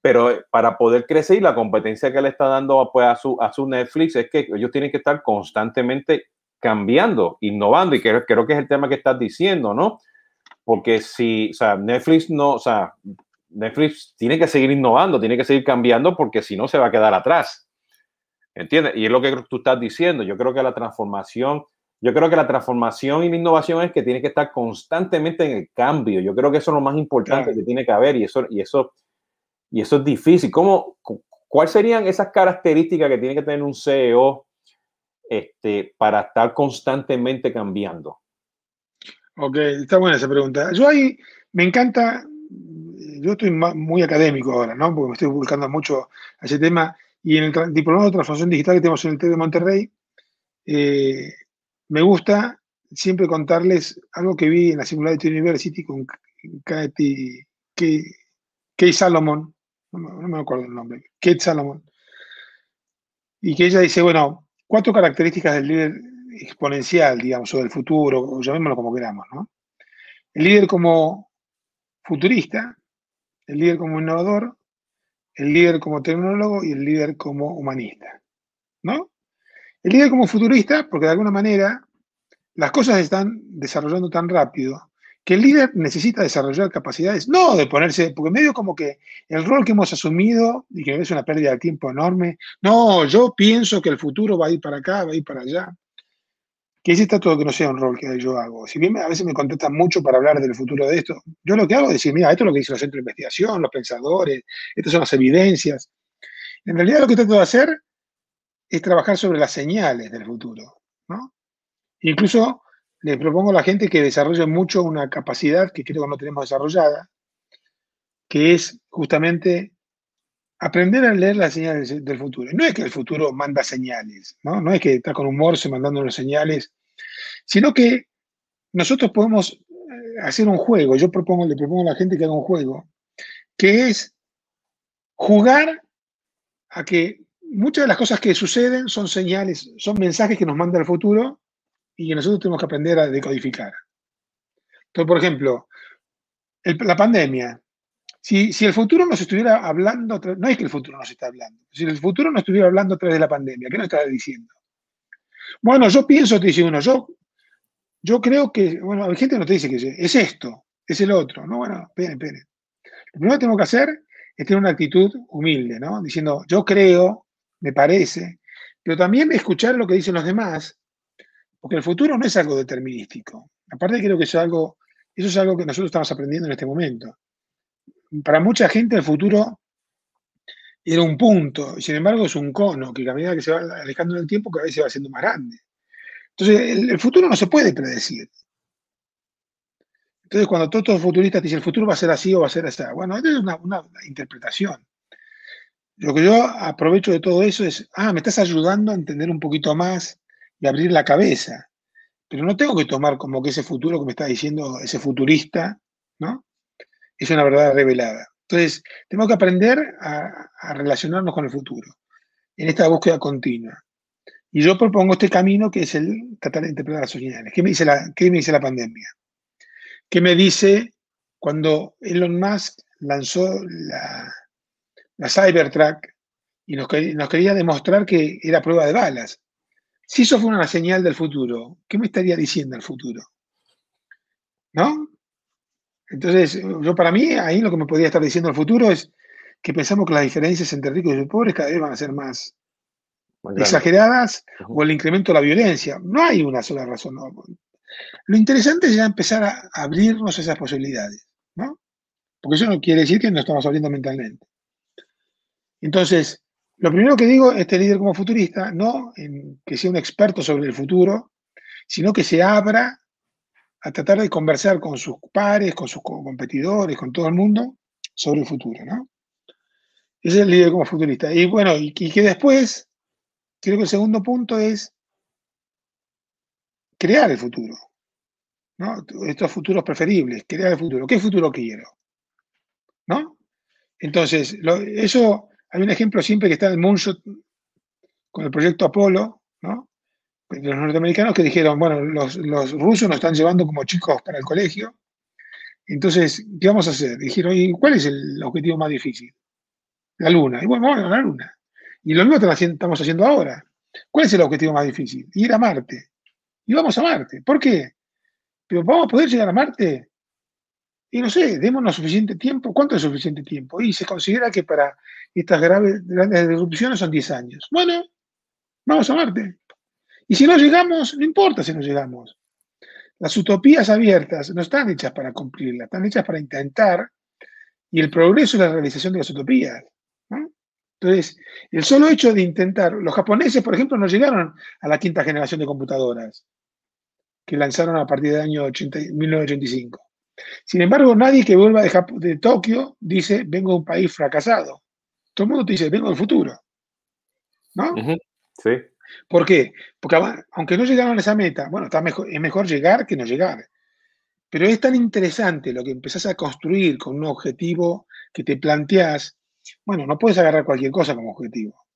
pero para poder crecer y la competencia que le está dando pues, a, su, a su Netflix es que ellos tienen que estar constantemente cambiando, innovando, y creo, creo que es el tema que estás diciendo, ¿no? Porque si, o sea, Netflix no, o sea, Netflix tiene que seguir innovando, tiene que seguir cambiando, porque si no se va a quedar atrás. ¿Entiendes? Y es lo que tú estás diciendo. Yo creo que la transformación yo creo que la transformación y la innovación es que tiene que estar constantemente en el cambio. Yo creo que eso es lo más importante que tiene que haber y eso, y eso, y eso es difícil. ¿Cómo, ¿Cuáles serían esas características que tiene que tener un CEO este, para estar constantemente cambiando? Ok, está buena esa pregunta. Yo ahí me encanta, yo estoy muy académico ahora, ¿no? Porque me estoy buscando mucho a ese tema Y en el diplomado de transformación digital que tenemos en el TED de Monterrey, eh, me gusta siempre contarles algo que vi en la Singularity University con Katie, Kate Salomon, no, me acuerdo el nombre, Kate Salomon, y que ella dice, bueno, cuatro características del líder exponencial, digamos, o del futuro, o llamémoslo como queramos, ¿no? El líder como futurista, el líder como innovador, el líder como tecnólogo y el líder como humanista, ¿no? El líder como futurista, porque de alguna manera las cosas están desarrollando tan rápido que el líder necesita desarrollar capacidades, no de ponerse, porque medio como que el rol que hemos asumido y que es una pérdida de tiempo enorme, no, yo pienso que el futuro va a ir para acá, va a ir para allá, que está todo que no sea un rol que yo hago. Si bien a veces me contestan mucho para hablar del futuro de esto, yo lo que hago es decir, mira, esto es lo que dicen los centros de investigación, los pensadores, estas son las evidencias. En realidad lo que trato de hacer es trabajar sobre las señales del futuro, ¿no? Incluso le propongo a la gente que desarrolle mucho una capacidad que creo que no tenemos desarrollada, que es justamente aprender a leer las señales del futuro. No es que el futuro manda señales, ¿no? No es que está con un morse mandándonos señales, sino que nosotros podemos eh, hacer un juego. Yo propongo, le propongo a la gente que haga un juego, que es jugar a que muchas de las cosas que suceden son señales, son mensajes que nos manda el futuro y que nosotros tenemos que aprender a decodificar. Entonces, por ejemplo, la pandemia. Si, el futuro nos estuviera hablando, no es que el futuro nos está hablando, si el futuro nos estuviera hablando a través de la pandemia, ¿qué nos está diciendo? Bueno, yo pienso, te dice uno, yo, yo creo que, bueno, hay gente que no te dice que es esto, es el otro, ¿no? Bueno, esperen, esperen. Lo primero que tenemos que hacer es tener una actitud humilde, ¿no? Diciendo, yo creo, me parece, pero también escuchar lo que dicen los demás porque el futuro no es algo determinístico. Aparte creo que eso es algo, es que nosotros estamos aprendiendo en este momento. Para mucha gente el futuro era un punto, sin embargo es un cono que a medida que se va alejando en el tiempo cada vez se va haciendo más grande. Entonces el, futuro no se puede predecir. Entonces cuando todos los futuristas dicen el futuro va a ser así o va a ser así, bueno, es una, una interpretación. Lo que yo aprovecho de todo eso es, ah, me estás ayudando a entender un poquito más abrir la cabeza. Pero no tengo que tomar como que ese futuro que me está diciendo ese futurista, ¿no? Es una verdad revelada. Entonces, tenemos que aprender a, relacionarnos con el futuro, en esta búsqueda continua. Y yo propongo este camino que es el tratar de interpretar las señales. ¿Qué me dice la, qué me dice la pandemia? ¿Qué me dice cuando Elon Musk lanzó la, la Cybertruck y nos, quería demostrar que era prueba de balas? Si eso fuera una señal del futuro, ¿qué me estaría diciendo el futuro? ¿No? Entonces, yo para mí, ahí lo que me podría estar diciendo el futuro es que pensamos que las diferencias entre ricos y pobres cada vez van a ser más exageradas o el incremento de la violencia. No hay una sola razón. Lo interesante es ya empezar a abrirnos esas posibilidades, ¿no? Porque eso no quiere decir que no estamos abriendo mentalmente. Entonces, lo primero que digo, este líder como futurista, no que sea un experto sobre el futuro, sino que se abra a tratar de conversar con sus pares, con sus competidores, con todo el mundo sobre el futuro, ¿no? Ese es el líder como futurista. Y bueno, y, que después, creo que el segundo punto es crear el futuro, ¿no? Estos futuros preferibles, crear el futuro. ¿Qué futuro quiero? ¿No? Entonces, eso hay un ejemplo siempre que está en el Moonshot con el proyecto Apolo, ¿no? los norteamericanos que dijeron, bueno, los, rusos nos están llevando como chicos para el colegio, entonces, ¿qué vamos a hacer? Dijeron, ¿y cuál es el objetivo más difícil? La luna. Y bueno, vamos a la luna. Y lo mismo estamos haciendo ahora. ¿Cuál es el objetivo más difícil? Ir a Marte. Y vamos a Marte. ¿Por qué? Pero vamos a poder llegar a Marte y no sé, démonos suficiente tiempo. ¿Cuánto es suficiente tiempo? Y se considera que para estas graves, grandes disrupciones son 10 años. Bueno, vamos a Marte. Y si no llegamos, no importa si no llegamos. Las utopías abiertas no están hechas para cumplirlas, están hechas para intentar, y el progreso es la realización de las utopías. Entonces, el solo hecho de intentar, los japoneses, por ejemplo, no llegaron a la quinta generación de computadoras que lanzaron a partir del año 1985. Sin embargo, nadie que vuelva de, Tokio dice, vengo de un país fracasado. Todo el mundo te dice, vengo del futuro. ¿no? Sí. ¿Por qué? Porque aunque no llegaron a esa meta, bueno, está mejor, es mejor llegar que no llegar. Pero es tan interesante lo que empezás a construir con un objetivo que te planteás. Bueno, no puedes agarrar cualquier cosa como objetivo.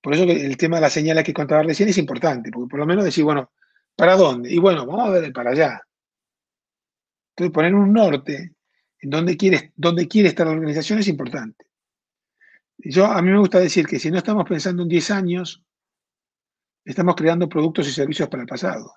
Por eso el tema de la señal que contaba recién es importante, porque por lo menos decir, bueno, ¿para dónde? Y bueno, vamos a ver para allá. Entonces, poner un norte en donde quiere, donde quiere estar la organización es importante. Yo, a mí me gusta decir que si no estamos pensando en 10 años, estamos creando productos y servicios para el pasado.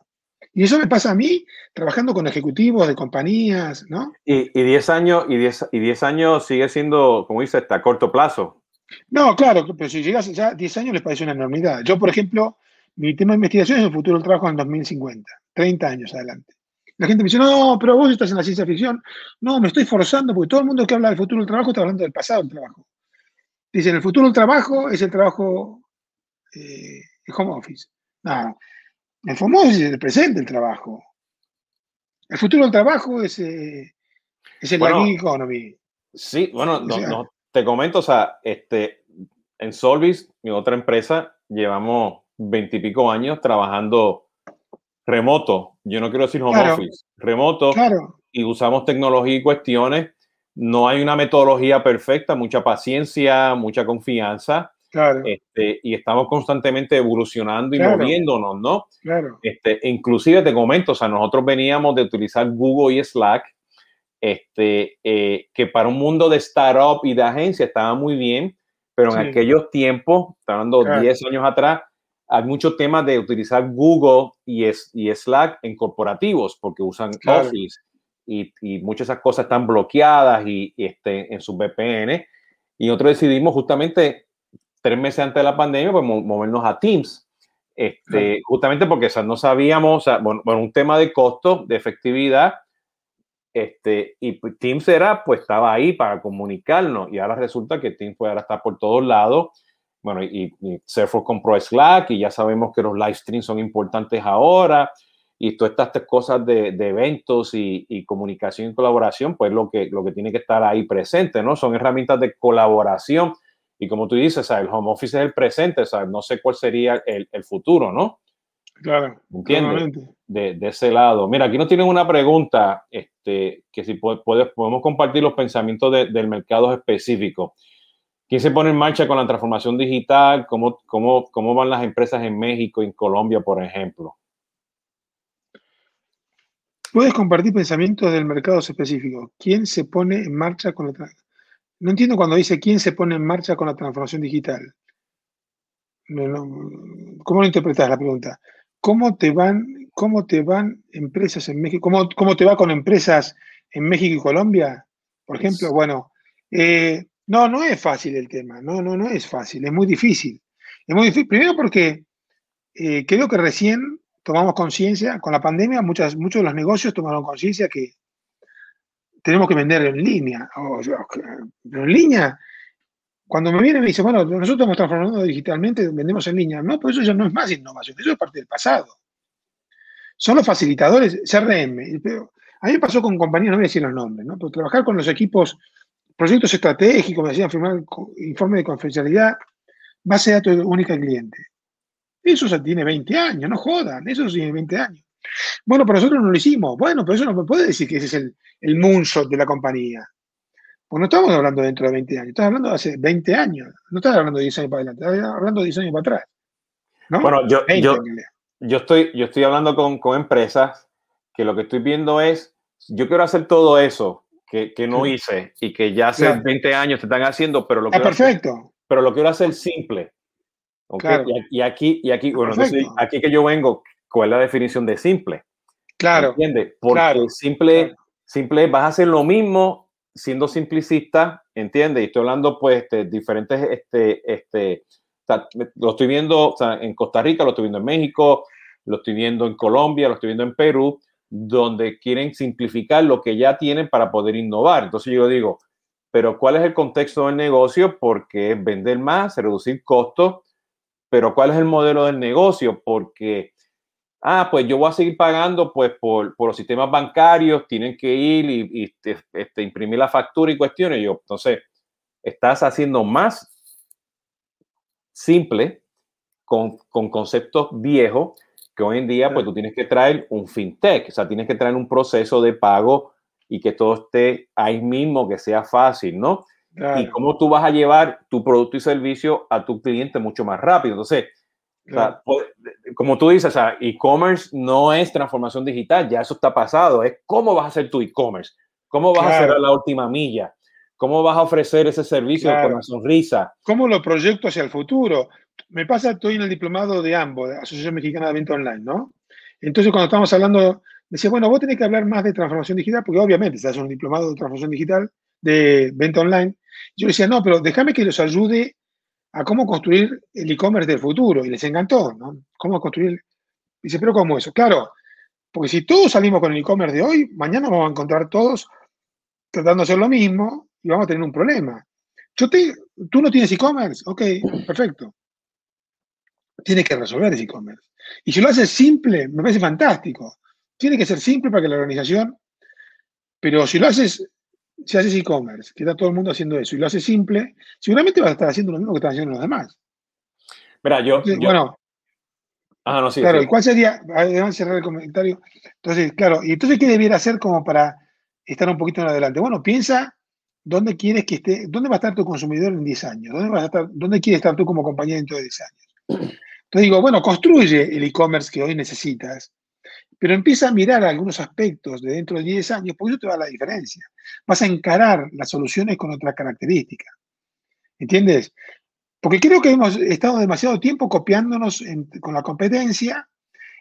Y eso me pasa a mí trabajando con ejecutivos de compañías, ¿no? Y 10 años, y diez, y diez años sigue siendo, como dice, a corto plazo. No, claro, pero si llegas ya 10 años les parece una enormidad. Yo, por ejemplo, mi tema de investigación es el futuro del trabajo en 2050, 30 años adelante. La gente me dice, no, pero vos estás en la ciencia ficción. No, me estoy forzando porque todo el mundo que habla del futuro del trabajo está hablando del pasado del trabajo. Dicen, el futuro del trabajo es el trabajo eh, home office. No, el home office es el presente del trabajo. El futuro del trabajo es, eh, es el bueno, economy. Sí, bueno, no, te comento, o sea, este, en Solvis, mi otra empresa, llevamos veintipico años trabajando remoto. Yo no quiero decir home office, remoto. Claro. Y usamos tecnología y cuestiones. No hay una metodología perfecta, mucha paciencia, mucha confianza. Claro. Este, y estamos constantemente evolucionando y moviéndonos, ¿no? Claro. Este, inclusive te comento, o sea, nosotros veníamos de utilizar Google y Slack, este, eh, que para un mundo de startup y de agencia estaba muy bien, pero en aquellos tiempos, hablando 10 años atrás, hay muchos temas de utilizar Google y, y Slack en corporativos porque usan Office y, y, muchas de esas cosas están bloqueadas y, este, en su VPN. Y nosotros decidimos justamente tres meses antes de la pandemia pues, movernos a Teams. Este, Justamente porque no sabíamos, bueno, un tema de costo, de efectividad, este, y pues, Teams era, pues estaba ahí para comunicarnos y ahora resulta que Teams puede ahora estar por todos lados bueno, y, y Salesforce compró Slack y ya sabemos que los live streams son importantes ahora y todas estas cosas de, de eventos y, y, comunicación y colaboración, pues lo que, lo que tiene que estar ahí presente, ¿no? Son herramientas de colaboración y como tú dices, el home office es el presente, ¿sabes? no sé cuál sería el, el futuro, ¿no? Claro. ¿Entiendes? De, de, ese lado. Mira, aquí nos tienen una pregunta, este, que si puedes, podemos compartir los pensamientos de, del mercado específico. ¿Quién se pone en marcha con la transformación digital? ¿Cómo, cómo, cómo van las empresas en México y en Colombia, por ejemplo? Puedes compartir pensamientos del mercado específico. ¿Quién se pone en marcha con la No entiendo cuando dice quién se pone en marcha con la transformación digital. ¿Cómo lo interpretas la pregunta? ¿Cómo te van, cómo te van empresas en México? ¿Cómo, ¿Cómo, te va con empresas en México y Colombia? Por ejemplo, bueno, eh, no, no es fácil el tema, no, no, no es fácil, es muy difícil. Es muy difícil, primero porque eh, creo que recién tomamos conciencia, con la pandemia muchas, muchos de los negocios tomaron conciencia que tenemos que vender en línea. pero en línea, cuando me vienen y me dicen, bueno, nosotros estamos transformando digitalmente, vendemos en línea. No, pues eso ya no es más innovación, eso es parte del pasado. Son los facilitadores, CRM. A mí me pasó con compañías, no voy a decir los nombres, ¿no? Pero trabajar con los equipos proyectos estratégicos, me decían firmar informe de confidencialidad, base de datos única al cliente. Eso ya tiene 20 años, no jodan, eso tiene 20 años. Bueno, pero nosotros no lo hicimos. Bueno, pero eso no me puede decir que ese es el, el moonshot de la compañía. Pues no estamos hablando dentro de 20 años, estás hablando de hace 20 años. No estás hablando de 10 años para adelante, estás hablando de 10 años para atrás. Bueno, yo, yo, yo, estoy, yo estoy hablando con, con empresas que lo que estoy viendo es, yo quiero hacer todo eso, que, no hice y que ya hace 20 años te están haciendo, pero lo que perfecto. pero lo quiero hacer simple. Y, aquí, y aquí, bueno, aquí que yo vengo, ¿cuál es la definición de simple? Claro. ¿Entiendes? Porque simple, simple, vas a hacer lo mismo siendo simplicista, ¿entiendes? Y estoy hablando, pues, de diferentes, este, este, lo estoy viendo en Costa Rica, lo estoy viendo en México, lo estoy viendo en Colombia, lo estoy viendo en Perú, donde quieren simplificar lo que ya tienen para poder innovar. Entonces yo digo, pero ¿cuál es el contexto del negocio? Porque es vender más, reducir costos, pero ¿cuál es el modelo del negocio? Porque, ah, pues yo voy a seguir pagando pues por, por los sistemas bancarios, tienen que ir y, este, este, imprimir la factura y cuestiones. Yo, entonces, estás haciendo más simple con, con conceptos viejos que hoy en día, pues tú tienes que traer un fintech, o sea, tienes que traer un proceso de pago y que todo esté ahí mismo, que sea fácil, ¿no? Y cómo tú vas a llevar tu producto y servicio a tu cliente mucho más rápido. Entonces, pues, como tú dices, o sea, e-commerce no es transformación digital, ya eso está pasado, es cómo vas a hacer tu e-commerce, cómo vas a hacer la última milla, cómo vas a ofrecer ese servicio con la sonrisa. ¿Cómo lo proyecto hacia el futuro? Me pasa, estoy en el diplomado de AMBO, de Asociación Mexicana de Venta Online, ¿no? Entonces, cuando estamos hablando, me decía, bueno, vos tenés que hablar más de transformación digital, porque obviamente estás un diplomado de transformación digital, de venta online. Yo decía, no, pero déjame que los ayude a cómo construir el e-commerce del futuro. Y les encantó, ¿no? Cómo construir. Dice, pero ¿cómo eso? Claro, porque si todos salimos con el e-commerce de hoy, mañana vamos a encontrar todos tratando de hacer lo mismo y vamos a tener un problema. Tú no tienes e-commerce, ok, perfecto. Tienes que resolver ese e-commerce. Y si lo haces simple, me parece fantástico. Tiene que ser simple para que la organización, pero si lo haces si haces e-commerce, que está todo el mundo haciendo eso, y lo haces simple, seguramente vas a estar haciendo lo mismo que están haciendo los demás. Mira, yo, Bueno. Ah, no, sí, claro, ¿y cuál sería? Además, cerrar el comentario. Entonces, claro, ¿y entonces qué debiera hacer como para estar un poquito en adelante? Bueno, piensa dónde quieres que esté, dónde va a estar tu consumidor en 10 años, dónde, vas a estar, dónde quieres estar tú como compañía dentro de 10 años. Entonces digo, bueno, construye el e-commerce que hoy necesitas, pero empieza a mirar algunos aspectos de dentro de 10 años, porque eso te va a la diferencia. Vas a encarar las soluciones con otras características. ¿Entiendes? Porque creo que hemos estado demasiado tiempo copiándonos con la competencia,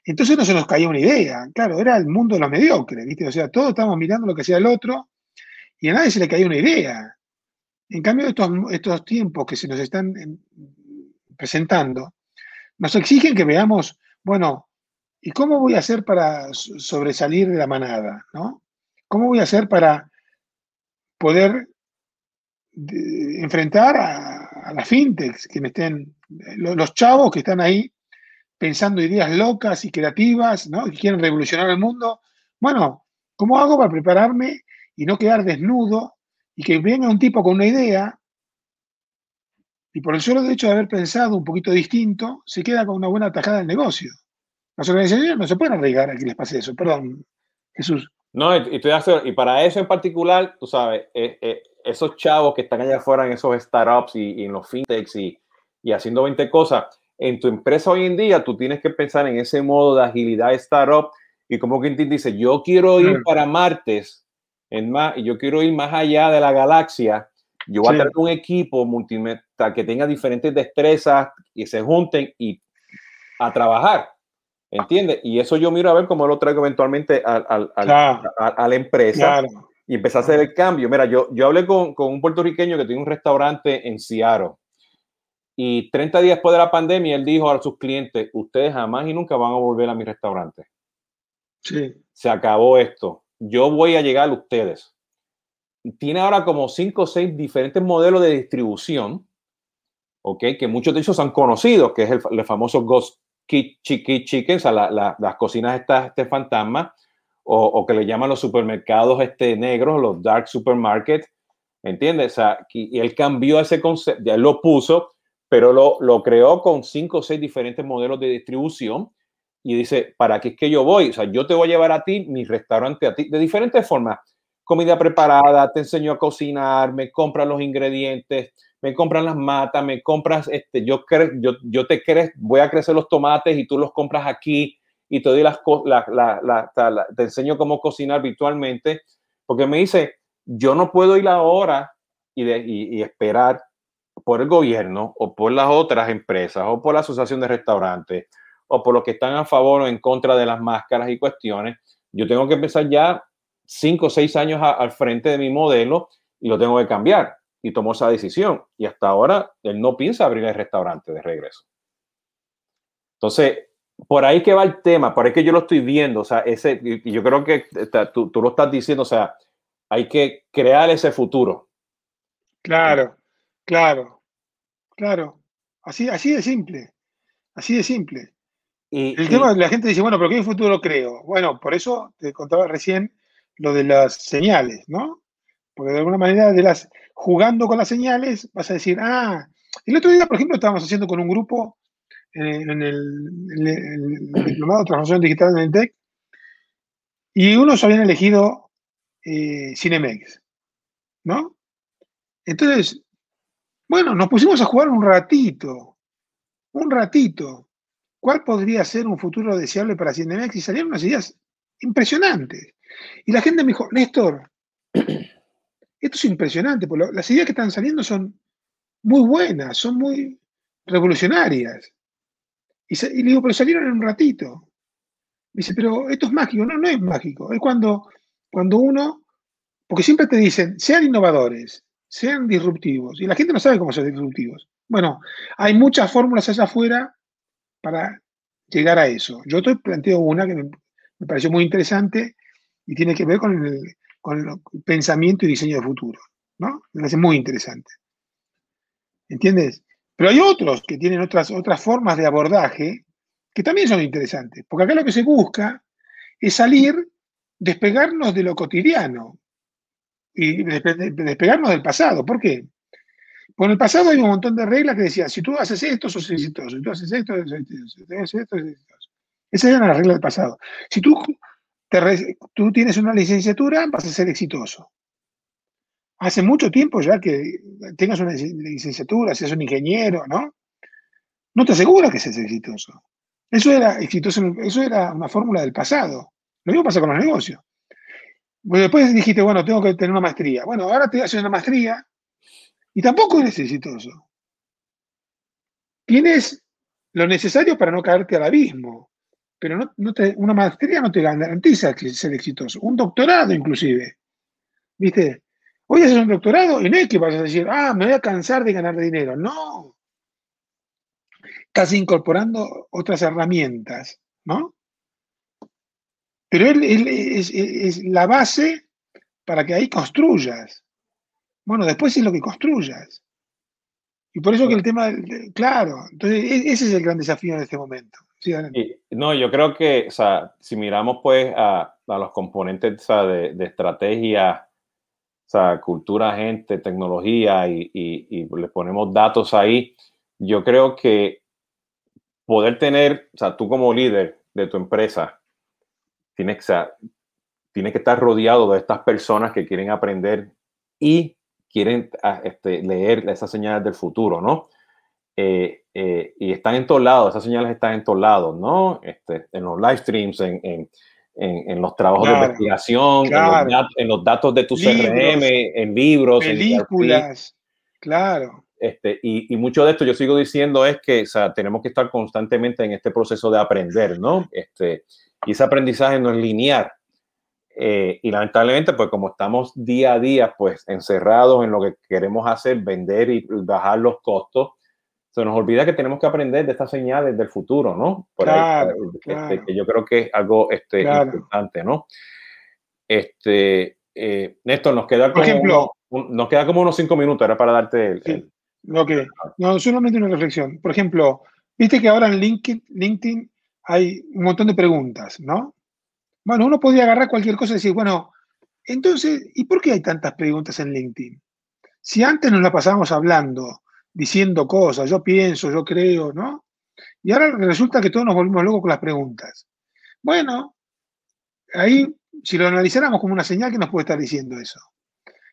entonces no se nos caía una idea. Claro, era el mundo de los mediocres, ¿viste? O sea, todos estábamos mirando lo que hacía el otro y a nadie se le caía una idea. En cambio, estos, estos tiempos que se nos están presentando, nos exigen que veamos, bueno, ¿Y cómo voy a hacer para sobresalir de la manada? ¿no? ¿Cómo voy a hacer para poder enfrentar a, las fintechs que me estén, los, chavos que están ahí pensando ideas locas y creativas, ¿no? que quieren revolucionar el mundo? Bueno, ¿cómo hago para prepararme y no quedar desnudo y que venga un tipo con una idea y por el solo hecho de haber pensado un poquito distinto, se queda con una buena tajada del negocio? Las organizaciones no se pueden arriesgar a que les pase eso. Perdón, Jesús. No, y, y para eso en particular, tú sabes, eh, eh, esos chavos que están allá afuera en esos startups y, en los fintechs y, y, haciendo 20 cosas, en tu empresa hoy en día tú tienes que pensar en ese modo de agilidad startup y como quien dice, yo quiero ir para Martes, en más, y yo quiero ir más allá de la galaxia, yo voy a tener un equipo multimedia que tenga diferentes destrezas y se junten y a trabajar. ¿Entiendes? Y eso yo miro a ver cómo lo traigo eventualmente a, la empresa y empecé a hacer el cambio. Mira, yo, yo hablé con, un puertorriqueño que tiene un restaurante en Seattle y 30 días después de la pandemia él dijo a sus clientes, ustedes jamás y nunca van a volver a mi restaurante. Sí. Se acabó esto. Yo voy a llegar a ustedes. Tiene ahora como 5 o 6 diferentes modelos de distribución, ¿ok? Que muchos de ellos han conocido, que es el, el famoso Ghost Chicken, chicken, o sea, las cocinas estas, este fantasma, o, que le llaman los supermercados este negros, los dark supermarkets, ¿entiendes? O sea, y él cambió ese concepto, ya él lo puso, pero lo, lo creó con cinco o seis diferentes modelos de distribución y dice, ¿para qué es que yo voy? O sea, yo te voy a llevar a ti, mi restaurante a ti, de diferentes formas. Comida preparada, te enseño a cocinar, me compras los ingredientes, me compran las matas, me compras, este, yo, yo, yo te crees, voy a crecer los tomates y tú los compras aquí y te doy las, la, te enseño cómo cocinar virtualmente, porque me dice, yo no puedo ir ahora y, y, esperar por el gobierno o por las otras empresas o por la asociación de restaurantes o por los que están a favor o en contra de las máscaras y cuestiones. Yo tengo que empezar ya cinco o seis años al frente de mi modelo y lo tengo que cambiar y tomó esa decisión. Y hasta ahora él no piensa abrir el restaurante de regreso. Entonces, por ahí que va el tema, por ahí que yo lo estoy viendo, o sea, ese, y yo creo que tú, tú, lo estás diciendo, o sea, hay que crear ese futuro. Claro, claro, claro. Así, así de simple, así de simple. Y, el tema, la gente dice, bueno, pero ¿qué futuro creo? Bueno, por eso te contaba recién lo de las señales, ¿no? Porque de alguna manera de las, jugando con las señales, vas a decir, ah, el otro día, por ejemplo, estábamos haciendo con un grupo en, el, diplomado de transformación digital en el TEC, y unos habían elegido eh, Cinemex, ¿no? Entonces, bueno, nos pusimos a jugar un ratito, un ratito. ¿Cuál podría ser un futuro deseable para Cinemex? Y salieron unas ideas impresionantes. Y la gente me dijo, Néstor, esto es impresionante, porque las ideas que están saliendo son muy buenas, son muy revolucionarias. Y, le digo, pero salieron en un ratito. dice, pero esto es mágico. No, no es mágico. Es cuando, cuando uno, porque siempre te dicen, sean innovadores, sean disruptivos. Y la gente no sabe cómo ser disruptivos. Bueno, hay muchas fórmulas allá afuera para llegar a eso. Yo te planteo una que me, pareció muy interesante y tiene que ver con el, pensamiento y diseño de futuro. ¿no? Me parece muy interesante. ¿Entiendes? Pero hay otros que tienen otras, otras formas de abordaje que también son interesantes, porque acá lo que se busca es salir, despegarnos de lo cotidiano y despegarnos del pasado. ¿Por qué? Porque en el pasado hay un montón de reglas que decían, si tú haces esto, sos exitoso, si tú haces esto, sos exitoso, si tú haces esto, sos exitoso. Esas eran las reglas del pasado. Si tú, tú tienes una licenciatura, vas a ser exitoso hace mucho tiempo ya que tengas una licenciatura, seas un ingeniero, ¿no? No te asegura que seas exitoso. Eso era exitoso, eso era una fórmula del pasado. Lo mismo pasa con los negocios. después dijiste, bueno, tengo que tener una maestría. Bueno, ahora te haces una maestría y tampoco eres exitoso. Tienes lo necesario para no caerte al abismo, pero no, una maestría no te garantiza ser exitoso. Un doctorado inclusive. ¿Viste? Hoy haces un doctorado y no es que vas a decir, ah, me voy a cansar de ganar dinero. No. Estás incorporando otras herramientas, ¿no? Pero él, es, la base para que ahí construyas. Bueno, después es lo que construyas. Y por eso que el tema, claro, entonces e, ese es el gran desafío en este momento. No, yo creo que, o sea, si miramos pues a, los componentes de, de, estrategia o sea, cultura, gente, tecnología y, y, le ponemos datos ahí, yo creo que poder tener, o sea, tú como líder de tu empresa, tienes, o tienes que estar rodeado de estas personas que quieren aprender y quieren ah, este, leer esas señales del futuro, ¿no? Eh, eh, y están en todos lados, esas señales están en todos lados, ¿no? Este, en los live streams, en, en, en, los trabajos de investigación, en, los datos de tu CRM, en libros, películas, claro. Este, y, y, mucho de esto yo sigo diciendo es que o sea, tenemos que estar constantemente en este proceso de aprender, ¿no? Este, y ese aprendizaje no es lineal. Eh, y lamentablemente, pues como estamos día a día, pues encerrados en lo que queremos hacer, vender y bajar los costos, se nos olvida que tenemos que aprender de estas señales del futuro, ¿no? Por ahí, este, que yo creo que es algo este, importante, ¿no? Este, eh, Néstor, nos queda, como ejemplo, nos queda como unos cinco minutos, era para darte el... Sí. No, solamente una reflexión. Por ejemplo, viste que ahora en LinkedIn, LinkedIn hay un montón de preguntas, ¿no? Bueno, uno podría agarrar cualquier cosa y decir, bueno, entonces, ¿y por qué hay tantas preguntas en LinkedIn? Si antes nos la pasábamos hablando diciendo cosas, yo pienso, yo creo, ¿no? Y ahora resulta que todos nos volvimos locos con las preguntas. Bueno, ahí, si lo analizáramos como una señal, ¿qué nos puede estar diciendo eso?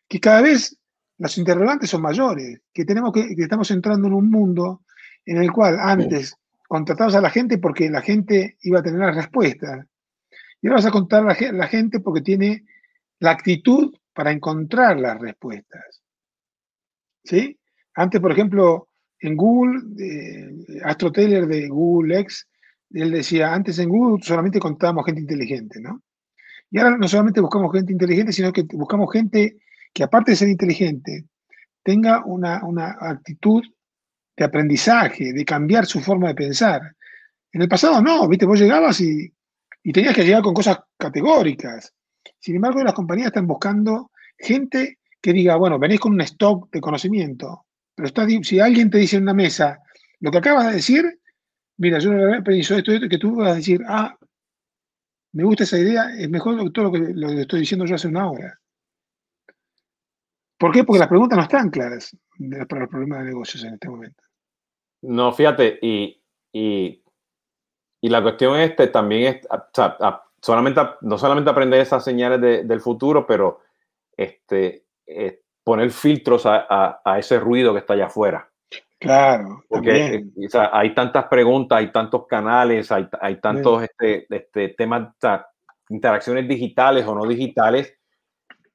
Que cada vez los interrogantes son mayores, que, tenemos que, estamos entrando en un mundo en el cual antes contratabas a la gente porque la gente iba a tener las respuestas. Y ahora vas a contar a la gente porque tiene la actitud para encontrar las respuestas. ¿Sí? Antes, por ejemplo, en Google, eh, Astro Taylor de Google X, él decía, antes en Google solamente contábamos gente inteligente, ¿no? Y ahora no solamente buscamos gente inteligente, sino que buscamos gente que aparte de ser inteligente, tenga una, actitud de aprendizaje, de cambiar su forma de pensar. En el pasado no, viste, vos llegabas y, y tenías que llegar con cosas categóricas. Sin embargo, las compañías están buscando gente que diga, bueno, venís con un stock de conocimiento, pero está, si alguien te dice en una mesa lo que acabas de decir, mira, yo no pensado esto, esto, que tú vas a decir, ah, me gusta esa idea, es mejor que todo lo que, lo estoy diciendo yo hace una hora. ¿Por qué? Porque las preguntas no están claras para los problemas de negocios en este momento. No, fíjate, y y, la cuestión este también es, solamente, no solamente aprender esas señales del futuro, pero este, eh, poner filtros a, a, ese ruido que está allá afuera. Claro. Porque eh, o sea, hay tantas preguntas, hay tantos canales, hay, hay tantos este, este, temas, interacciones digitales o no digitales,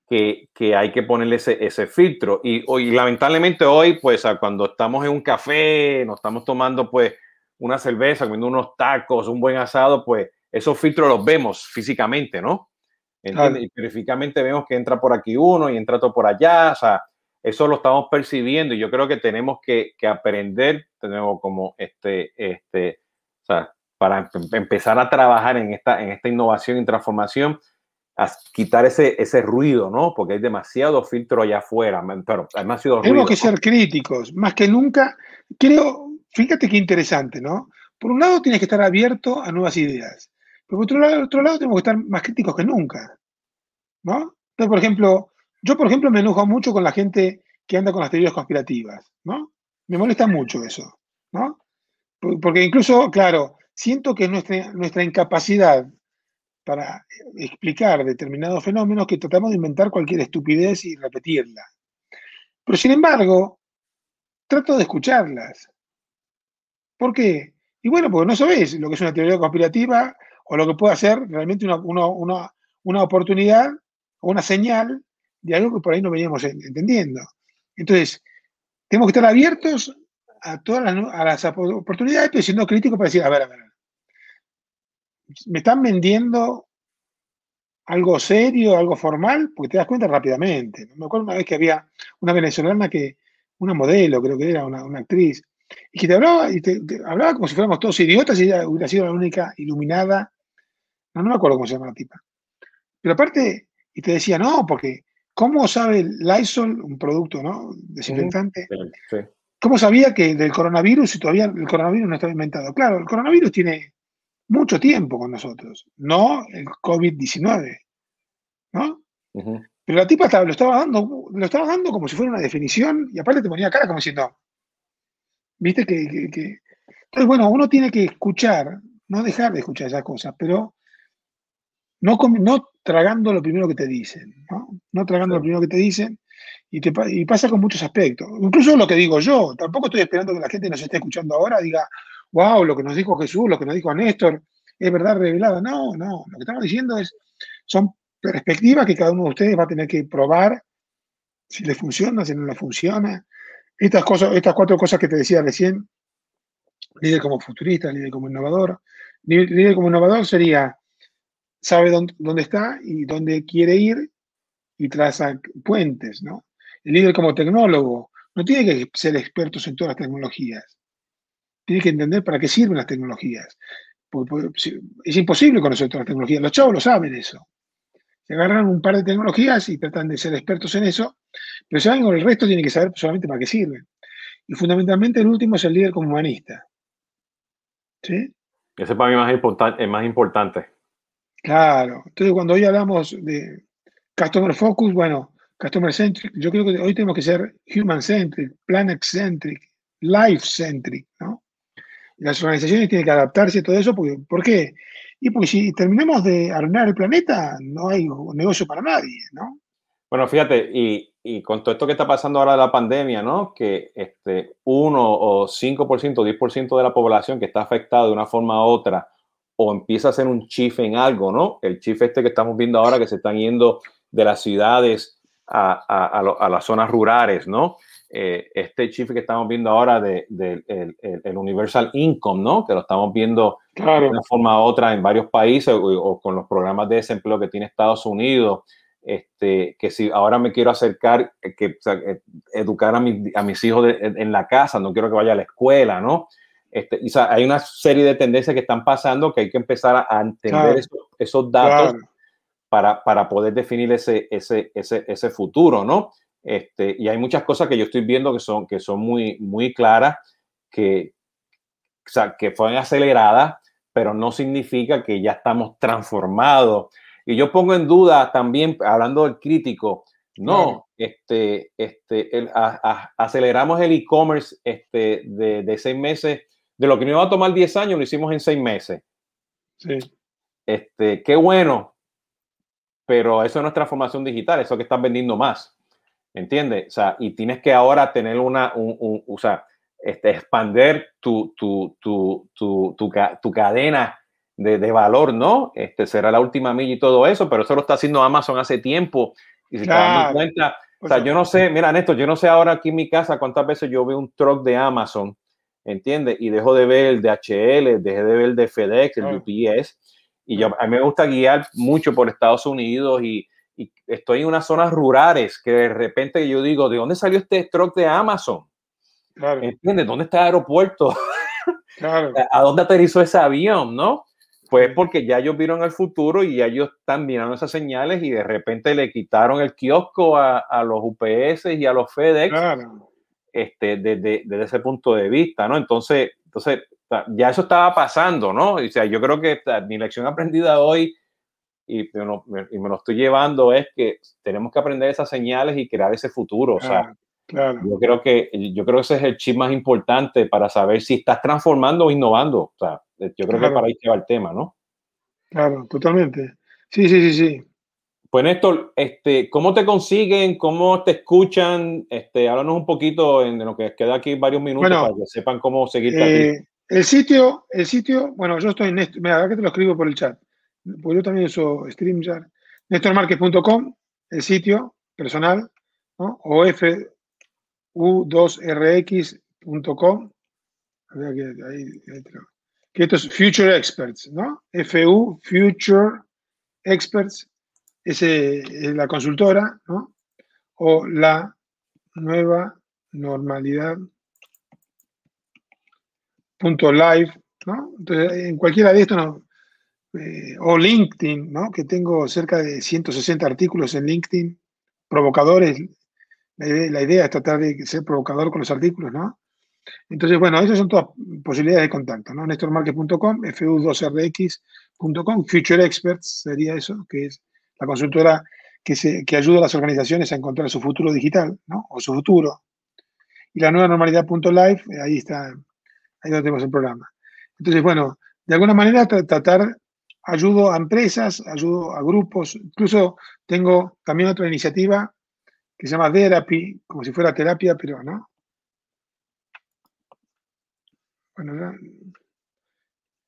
que, que, hay que ponerle ese, ese filtro. Y, hoy, lamentablemente hoy, pues cuando estamos en un café, nos estamos tomando pues una cerveza, comiendo unos tacos, un buen asado, pues esos filtros los vemos físicamente, ¿no? Y físicamente vemos que entra por aquí uno y entra todo por allá, o sea, eso lo estamos percibiendo y yo creo que tenemos que, que aprender, tenemos como este, este, o sea, para empezar a trabajar en esta, en esta innovación y transformación, a quitar ese, ese ruido, ¿no? Porque hay demasiado filtro allá afuera, pero hay demasiado Tenemos que ser críticos, más que nunca. Creo, fíjate qué interesante, ¿no? Por un lado tienes que estar abierto a nuevas ideas, pero por otro lado, otro lado tenemos que estar más críticos que nunca, ¿no? Entonces, por ejemplo, yo, por ejemplo, me enojo mucho con la gente que anda con las teorías conspirativas, ¿no? Me molesta mucho eso, ¿no? Porque incluso, claro, siento que nuestra, nuestra incapacidad para explicar determinados fenómenos que tratamos de inventar cualquier estupidez y repetirla. Pero sin embargo, trato de escucharlas. ¿Por qué? Y bueno, porque no sabes lo que es una teoría conspirativa o lo que puede ser realmente una, una, oportunidad o una señal de algo que por ahí no veníamos entendiendo. Entonces, tenemos que estar abiertos a todas las, a oportunidades, pero siendo críticos para decir, a ver, a ver, me están vendiendo algo serio, algo formal, porque te das cuenta rápidamente. Me acuerdo una vez que había una venezolana que, una modelo, creo que era una, actriz, y que te hablaba, y te, hablaba como si fuéramos todos idiotas y ella hubiera sido la única iluminada. No, no me acuerdo cómo se llama la tipa. Pero aparte, y te decía, no, porque ¿cómo sabe Lysol, un producto ¿no? desinfectante? ¿Cómo sabía que del coronavirus y todavía el coronavirus no estaba inventado? Claro, el coronavirus tiene mucho tiempo con nosotros, no el COVID-19, ¿no? Pero la tipa lo estaba dando, lo estaba dando como si fuera una definición y aparte te ponía cara como diciendo, viste que, Entonces, bueno, uno tiene que escuchar, no dejar de escuchar esas cosas, pero no, no tragando lo primero que te dicen, ¿no? No tragando lo primero que te dicen y, te, y pasa con muchos aspectos. Incluso lo que digo yo, tampoco estoy esperando que la gente nos esté escuchando ahora diga, wow, lo que nos dijo Jesús, lo que nos dijo Néstor, es verdad revelada. No, no, lo que estamos diciendo es, son perspectivas que cada uno de ustedes va a tener que probar si le funciona, si no le funciona. Estas, cosas, estas cuatro cosas que te decía recién, líder como futurista, líder como innovador. Líder como innovador sería, sabe dónde, dónde está y dónde quiere ir y traza puentes, ¿no? El líder como tecnólogo no tiene que ser experto en todas las tecnologías tiene que entender para qué sirven las tecnologías. es imposible conocer todas las tecnologías. Los chavos lo saben eso. Se agarran un par de tecnologías y tratan de ser expertos en eso, pero saben que el resto tiene que saber solamente para qué sirven. Y fundamentalmente el último es el líder como humanista. ¿Sí? Ese para mí más es más importante. Claro. Entonces, cuando hoy hablamos de Customer Focus, bueno, Customer Centric, yo creo que hoy tenemos que ser Human Centric, Planet Centric, Life Centric, ¿no? las organizaciones tienen que adaptarse a todo eso, porque, ¿por qué? Y porque si terminamos de arruinar el planeta, no hay negocio para nadie, ¿no? Bueno, fíjate, y, con todo esto que está pasando ahora de la pandemia, ¿no? Que este 1 o 5%, 10% de la población que está afectada de una forma u otra, o empieza a ser un chif en algo, ¿no? El chif este que estamos viendo ahora que se están yendo de las ciudades a, a, a las zonas rurales, ¿no? Eh, este chip que estamos viendo ahora del de, el, Universal Income, ¿no? Que lo estamos viendo de una forma u otra en varios países o, con los programas de desempleo que tiene Estados Unidos. Este, que si ahora me quiero acercar, eh, que eh, educar a, a mis hijos en la casa, no quiero que vaya a la escuela, ¿no? Este, hay una serie de tendencias que están pasando que hay que empezar a, entender esos, datos para, para, poder definir ese, ese, ese, ese futuro, ¿no? Este, y hay muchas cosas que yo estoy viendo que son, que son muy, muy claras, que, o sea, que fueron aceleradas, pero no significa que ya estamos transformados. Y yo pongo en duda también, hablando del crítico, no, este, este, aceleramos el e-commerce este, de, de, seis meses de lo que nos iba a tomar 10 años, lo hicimos en 6 meses. Sí. Este, qué bueno, pero eso no es transformación digital, eso que estás vendiendo más. ¿Entiendes? O sea, y tienes que ahora tener una, un, o sea, este, expander tu, tu, tu, tu, cadena de, de, valor, ¿no? Este será la última milla y todo eso, pero eso lo está haciendo Amazon hace tiempo. Y si te das cuenta, o sea, yo no sé, mira, Néstor, yo no sé ahora aquí en mi casa cuántas veces yo veo un truck de Amazon, ¿entiendes? Y dejo de ver el de HL, dejé de ver el de FedEx, el UPS. Y yo, a mí me gusta guiar mucho por Estados Unidos y, y estoy en unas zonas rurales que de repente yo digo, ¿de dónde salió este truck de Amazon? Claro. ¿Entiendes? ¿Dónde está el aeropuerto? Claro. ¿A dónde aterrizó ese avión, no? Pues porque ya ellos vieron el futuro y ya ellos están mirando esas señales y de repente le quitaron el kiosco a, a los UPS y a los FedEx claro. Este, desde, desde, ese punto de vista, ¿no? Entonces, entonces, ya eso estaba pasando, ¿no? O sea, yo creo que mi lección aprendida hoy y me, lo, y me lo estoy llevando es que tenemos que aprender esas señales y crear ese futuro. O sea, claro. yo creo que yo creo que ese es el chip más importante para saber si estás transformando o innovando. O sea, yo creo que para ahí va el tema, ¿no? Claro, totalmente. Sí, sí, sí, sí. Pues Néstor, este, ¿cómo te consiguen? ¿Cómo te escuchan? Este, háblanos un poquito en lo que queda aquí varios minutos para que sepan cómo seguirte eh, El sitio, el sitio, bueno, yo estoy en Néstor, mira, que te lo escribo por el chat pues yo también uso StreamYard, nestormarquez.com, el sitio personal, ¿no? o fu2rx.com, que esto es Future Experts, ¿no? FU, Future Experts, ese es la consultora, ¿no? O la nueva normalidad. Punto live, ¿no? Entonces, en cualquiera de estos eh, o LinkedIn, ¿no? que tengo cerca de 160 artículos en LinkedIn, provocadores. La idea, es tratar de ser provocador con los artículos, ¿no? Entonces, bueno, esas son todas posibilidades de contacto, ¿no? NéstorMarquez.com, fu2rx.com, Future Experts sería eso, que es la consultora que, se, que ayuda a las organizaciones a encontrar su futuro digital, ¿no? O su futuro. Y la nueva normalidad.live, ahí está, ahí donde tenemos el programa. Entonces, bueno, de alguna manera tratar ayudo a empresas, ayudo a grupos, incluso tengo también otra iniciativa que se llama Therapy, como si fuera terapia, pero no. Bueno,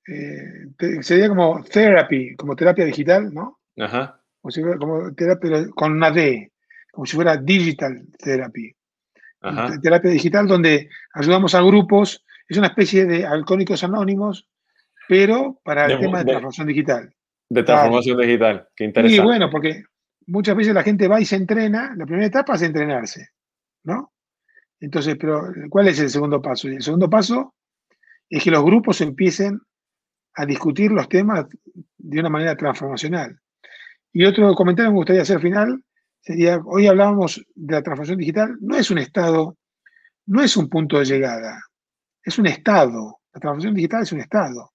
eh, sería como therapy, como terapia digital, ¿no? Ajá. Como si fuera como terapia con una D, como si fuera digital therapy. Ajá. Terapia digital donde ayudamos a grupos, es una especie de alcohólicos anónimos, pero para el tema de, transformación digital. De transformación digital, qué interesante. Y bueno, porque muchas veces la gente va y se entrena, la primera etapa es entrenarse, ¿no? Entonces, pero ¿cuál es el segundo paso? el segundo paso es que los grupos empiecen a discutir los temas de una manera transformacional. Y otro comentario que me gustaría hacer al final sería, hoy hablábamos de la transformación digital, no es un estado, no es un punto de llegada, es un estado. La transformación digital es un estado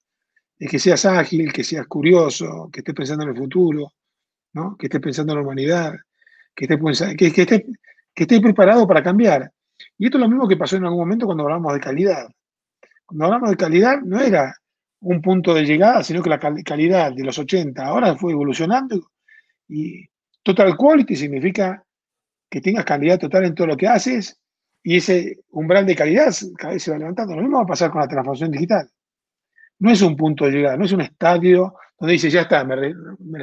es que seas ágil, que seas curioso, que estés pensando en el futuro, ¿no? que estés pensando en la humanidad, que estés, que, que, estés, preparado para cambiar. Y esto es lo mismo que pasó en algún momento cuando hablamos de calidad. Cuando hablamos de calidad no era un punto de llegada, sino que la calidad de los 80 ahora fue evolucionando y total quality significa que tengas calidad total en todo lo que haces y ese umbral de calidad cada vez se va levantando. Lo mismo va a pasar con la transformación digital no es un punto de llegada, no es un estadio donde dice, ya está, me,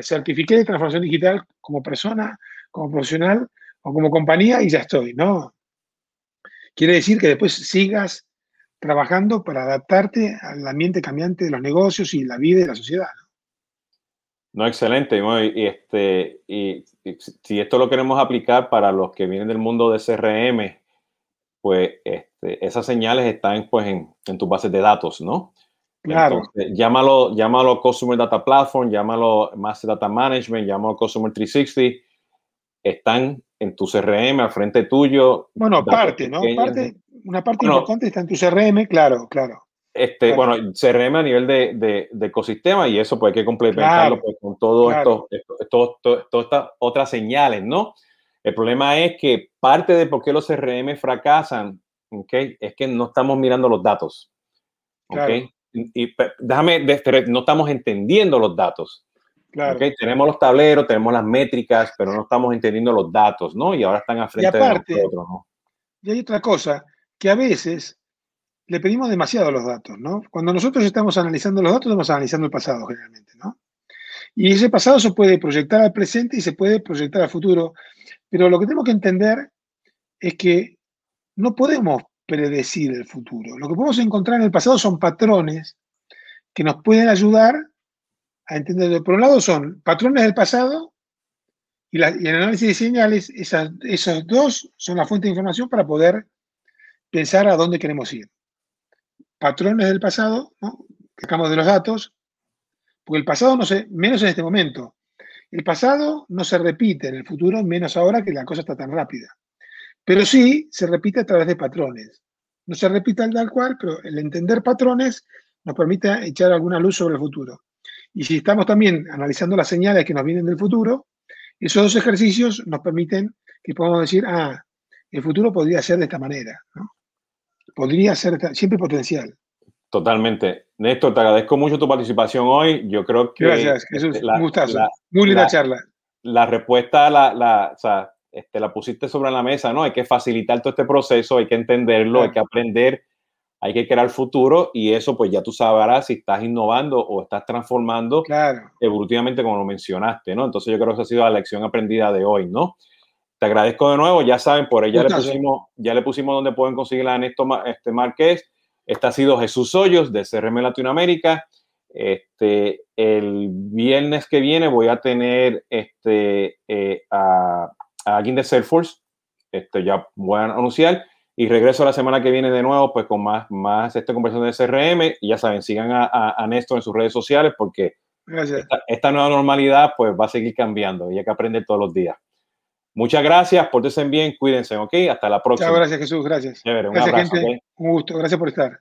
certifiqué de transformación digital como persona, como profesional o como compañía y ya estoy, ¿no? Quiere decir que después sigas trabajando para adaptarte al ambiente cambiante de los negocios y la vida y la sociedad. No, excelente. Y, este, y, si esto lo queremos aplicar para los que vienen del mundo de CRM, pues este, esas señales están pues, en, en tus bases de datos, ¿no? Claro. llámalo, llámalo Customer Data Platform, llámalo Master Data Management, llámalo Customer 360. Están en tu CRM al frente tuyo. Bueno, parte, ¿no? una parte importante está en tu CRM, claro, claro. Este, Bueno, CRM a nivel de, de, ecosistema y eso pues hay que complementarlo pues, con todo esto, esto, todas estas otras señales, ¿no? El problema es que parte de por qué los CRM fracasan, ¿okay? Es que no estamos mirando los datos. Y, déjame, no estamos entendiendo los datos. Tenemos los tableros, tenemos las métricas, pero no estamos entendiendo los datos, ¿no? Y ahora están a frente de nosotros, ¿no? Y hay otra cosa, que a veces le pedimos demasiado los datos, ¿no? Cuando nosotros estamos analizando los datos, estamos analizando el pasado generalmente, ¿no? Y ese pasado se puede proyectar al presente y se puede proyectar al futuro, pero lo que tenemos que entender es que no podemos predecir el futuro. Lo que podemos encontrar en el pasado son patrones que nos pueden ayudar a entender. Por un lado son patrones del pasado y, el análisis de señales, esos dos son la fuente de información para poder pensar a dónde queremos ir. Patrones del pasado, ¿no? sacamos de los datos, porque el pasado no se, menos en este momento. El pasado no se repite en el futuro, menos ahora que la cosa está tan rápida. Pero sí se repite a través de patrones. No se repite al tal cual, pero el entender patrones nos permite echar alguna luz sobre el futuro. Y si estamos también analizando las señales que nos vienen del futuro, esos dos ejercicios nos permiten que podamos decir, ah, el futuro podría ser de esta manera. Podría ser siempre potencial. Totalmente. Néstor, te agradezco mucho tu participación hoy. Yo creo que... Gracias, Jesús. un gustazo. Muy linda charla. La respuesta la, la, o sea, este, la pusiste sobre la mesa, ¿no? Hay que facilitar todo este proceso, hay que entenderlo, hay que aprender, hay que crear futuro y eso pues ya tú sabrás si estás innovando o estás transformando evolutivamente como lo mencionaste, ¿no? Entonces yo creo que esa ha sido la lección aprendida de hoy, ¿no? Te agradezco de nuevo, ya saben, por ahí ya le pusimos, ya le pusimos donde pueden conseguir a Néstor este Márquez. Este ha sido Jesús Hoyos de CRM Latinoamérica. Este, el viernes que viene voy a tener este, eh, a, a alguien de Salesforce. Este, ya voy a anunciar. Y regreso la semana que viene de nuevo, pues con más, más esta conversación de CRM. Y ya saben, sigan a, a, Néstor en sus redes sociales porque esta, nueva normalidad pues va a seguir cambiando y hay que aprender todos los días. Muchas gracias, pórtense bien, cuídense, ¿ok? Hasta la próxima. Muchas gracias, Jesús, gracias. un gracias, gente. Un gusto, gracias por estar.